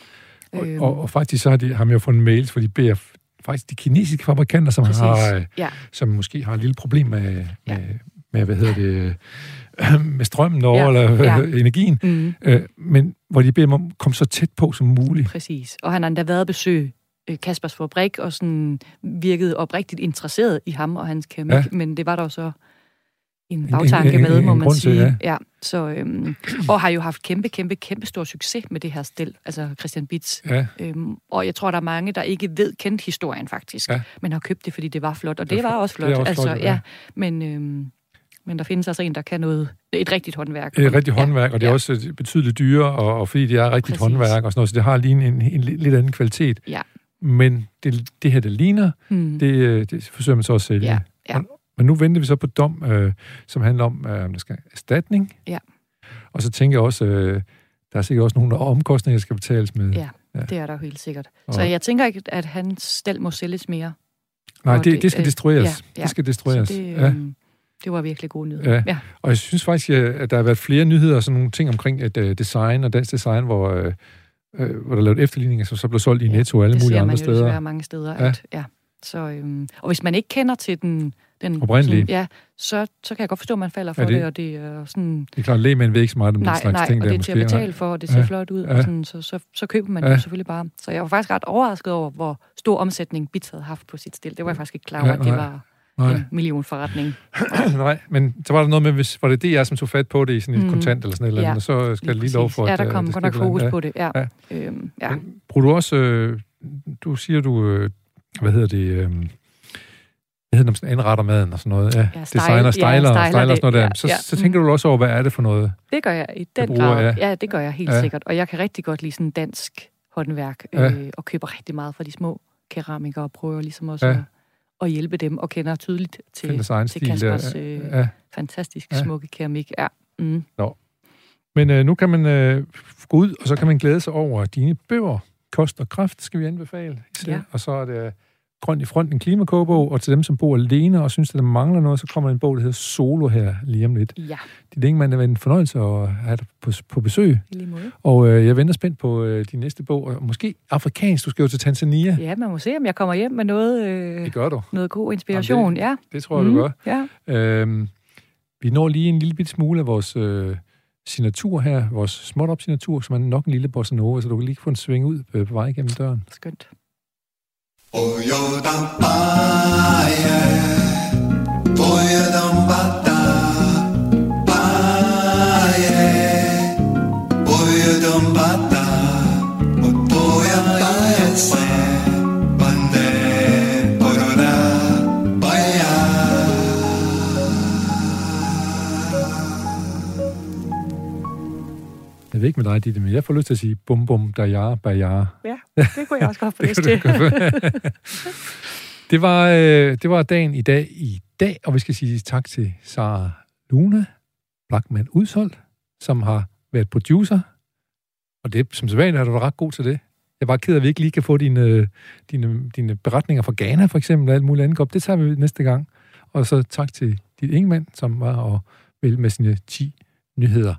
Og, Øhm, og, og faktisk så har de, har man jo fundet mails, for de beder faktisk de kinesiske fabrikanter, som, Præcis. har, øh, Ja, som måske har et lille problem med, med, Ja. med hvad hedder det, med strømmen over, Ja, eller ja. energien, mm, øh, men hvor de beder dem om at komme så tæt på som muligt. præcis. Og han har endda været at besøge øh, Kaspers fabrik, og sådan virkede oprigtigt interesseret i ham og hans keramik, Ja. ja. men det var der jo så en en- bagtanke en- med, en må man til, sige. ja. ja. Så, øhm, og har jo haft kæmpe, kæmpe, kæmpe stor succes med det her stel, altså Christian Bitz. Ja, Øhm, og jeg tror, der er mange, der ikke ved kendt historien faktisk, Ja. men har købt det, fordi det var flot. Og Det det, var flot. også Det flot. er også altså, ja. ja. Men, øhm, men der findes altså en, der kan noget, et rigtigt håndværk. et rigtigt ja. håndværk, og det er ja. også betydeligt dyrere, og, og fordi det er rigtigt Præcis. håndværk og sådan noget, så det har lige en, en, en, lidt anden kvalitet. Ja. Men det, det her, det ligner, Hmm. det, øh, det forsøger man så at sælge. Ja, ja. Men nu venter vi så på dom, øh, som handler om, øh, om der skal erstatning. Ja. Og så tænker jeg også, øh, der er sikkert også nogle omkostninger, der skal betales med. Ja, Ja. det er der jo helt sikkert. Og- Så jeg tænker ikke, at hans stel må sælges mere. Nej, det, det- det skal øh, destrueres. ja, ja. Det skal destrueres. Så det, ja. øhm, det var virkelig god nyhed. Ja. ja. Og jeg synes faktisk, øh, at der har været flere nyheder og sådan nogle ting omkring et, uh, design og dansk design, hvor, øh, øh, hvor der er lavet efterligninger, som så blev solgt i Netto og alle det mulige ser andre man jo steder. mange steder. Ja. Ja. At, ja. Så, øhm, og hvis man ikke kender til den, den Oprindelige. Sådan, ja, så, så kan jeg godt forstå, at man falder for Ja, det, det- og det er sådan... Det er klart, lægemænd ved ikke så meget om Nej, den slags nej, ting og der det er til at betale for, og det ser Ja. flot ud, Ja. og sådan, så, så, så køber man Ja. det jo selvfølgelig bare. Så jeg var faktisk ret overrasket over, hvor stor omsætning Bits havde haft på sit stil. Det var jeg faktisk ikke klar over, Ja, at det nej. var Nej. en millionforretning. Nej, men så var der noget med, hvis, var det DR, som tog fat på det i sådan et mm. Kontant eller sådan et eller andet, Ja, og så skal jeg lige lov for, Ja, at der øh, kom godt nok fokus ja. på det. Ja. Ja. Øhm, ja. Bruger du også, øh, du siger du, øh, hvad hedder det, øh, hvad hedder det, sådan anretter maden og sådan noget, ja, Ja, designer, ja, styler, ja, styler styler og det, sådan noget der, ja, så, ja. så tænker du også over, hvad er det for noget? Det gør jeg i den grad. ja. Ja. ja, det gør jeg helt Ja. ja. sikkert. Og jeg kan rigtig godt lide sådan dansk håndværk, Ja. øh, og køber rigtig meget fra de små keramikere, og prøver ligesom også Ja. ja. at, at hjælpe dem, og kender tydeligt til, til der. Kaspers øh, Ja. fantastisk Ja. smukke keramik. Ja. Mm. Men øh, nu kan man øh, gå ud, og så kan man glæde sig over dine bøger. Kost og kraft skal vi anbefale. især. Ja. Og så er det Grøn i front, en klimakåbog, og til dem, som bor alene og synes, at der mangler noget, så kommer der en bog, der hedder Solo her lige om lidt. Ja, Det er ikke, man er en fornøjelse at have dig på, på besøg. Og øh, jeg venter spændt på øh, din næste bog. Og måske afrikansk, du skal jo til Tanzania. Ja, man må se, om jeg kommer hjem med noget, øh, Det gør du. noget god inspiration. Ja. Det tror jeg, du gør. Ja. Øhm, vi når lige en lille bitte smule af vores øh, signatur her, vores småt op signatur, som er nok en lille bossa nova, så du kan lige få en sving ud øh, på vej igennem døren. Skønt. Oh, you don't fire, boy, you're the butter. Jeg ved ikke med dig, Ditte, men jeg får lyst til at sige bum bum da ja, ba ja. Ja, det kunne jeg også godt få lyst til. det, var, øh, det var dagen i dag i dag, og vi skal sige tak til Sara Luna, Blackman Udsoldt, som har været producer. Og det, som sædvanligt er du ret god til det. Jeg er bare ked af, at vi ikke lige kan få dine, dine, dine beretninger fra Ghana, for eksempel, og alt muligt andet op. Det tager vi næste gang. Og så tak til dit Ingemann, som var og vel med sine 10 nyheder.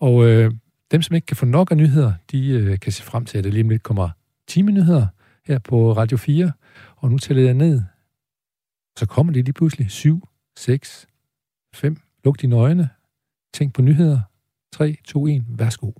Og øh, dem, som ikke kan få nok af nyheder, de øh, kan se frem til, at det lige om lidt kommer timenyheder her på Radio 4. Og nu tæller jeg ned. Så kommer det lige pludselig 7, 6, 5. Luk dine øjne. Tænk på nyheder. 3, 2, 1. Værsgo.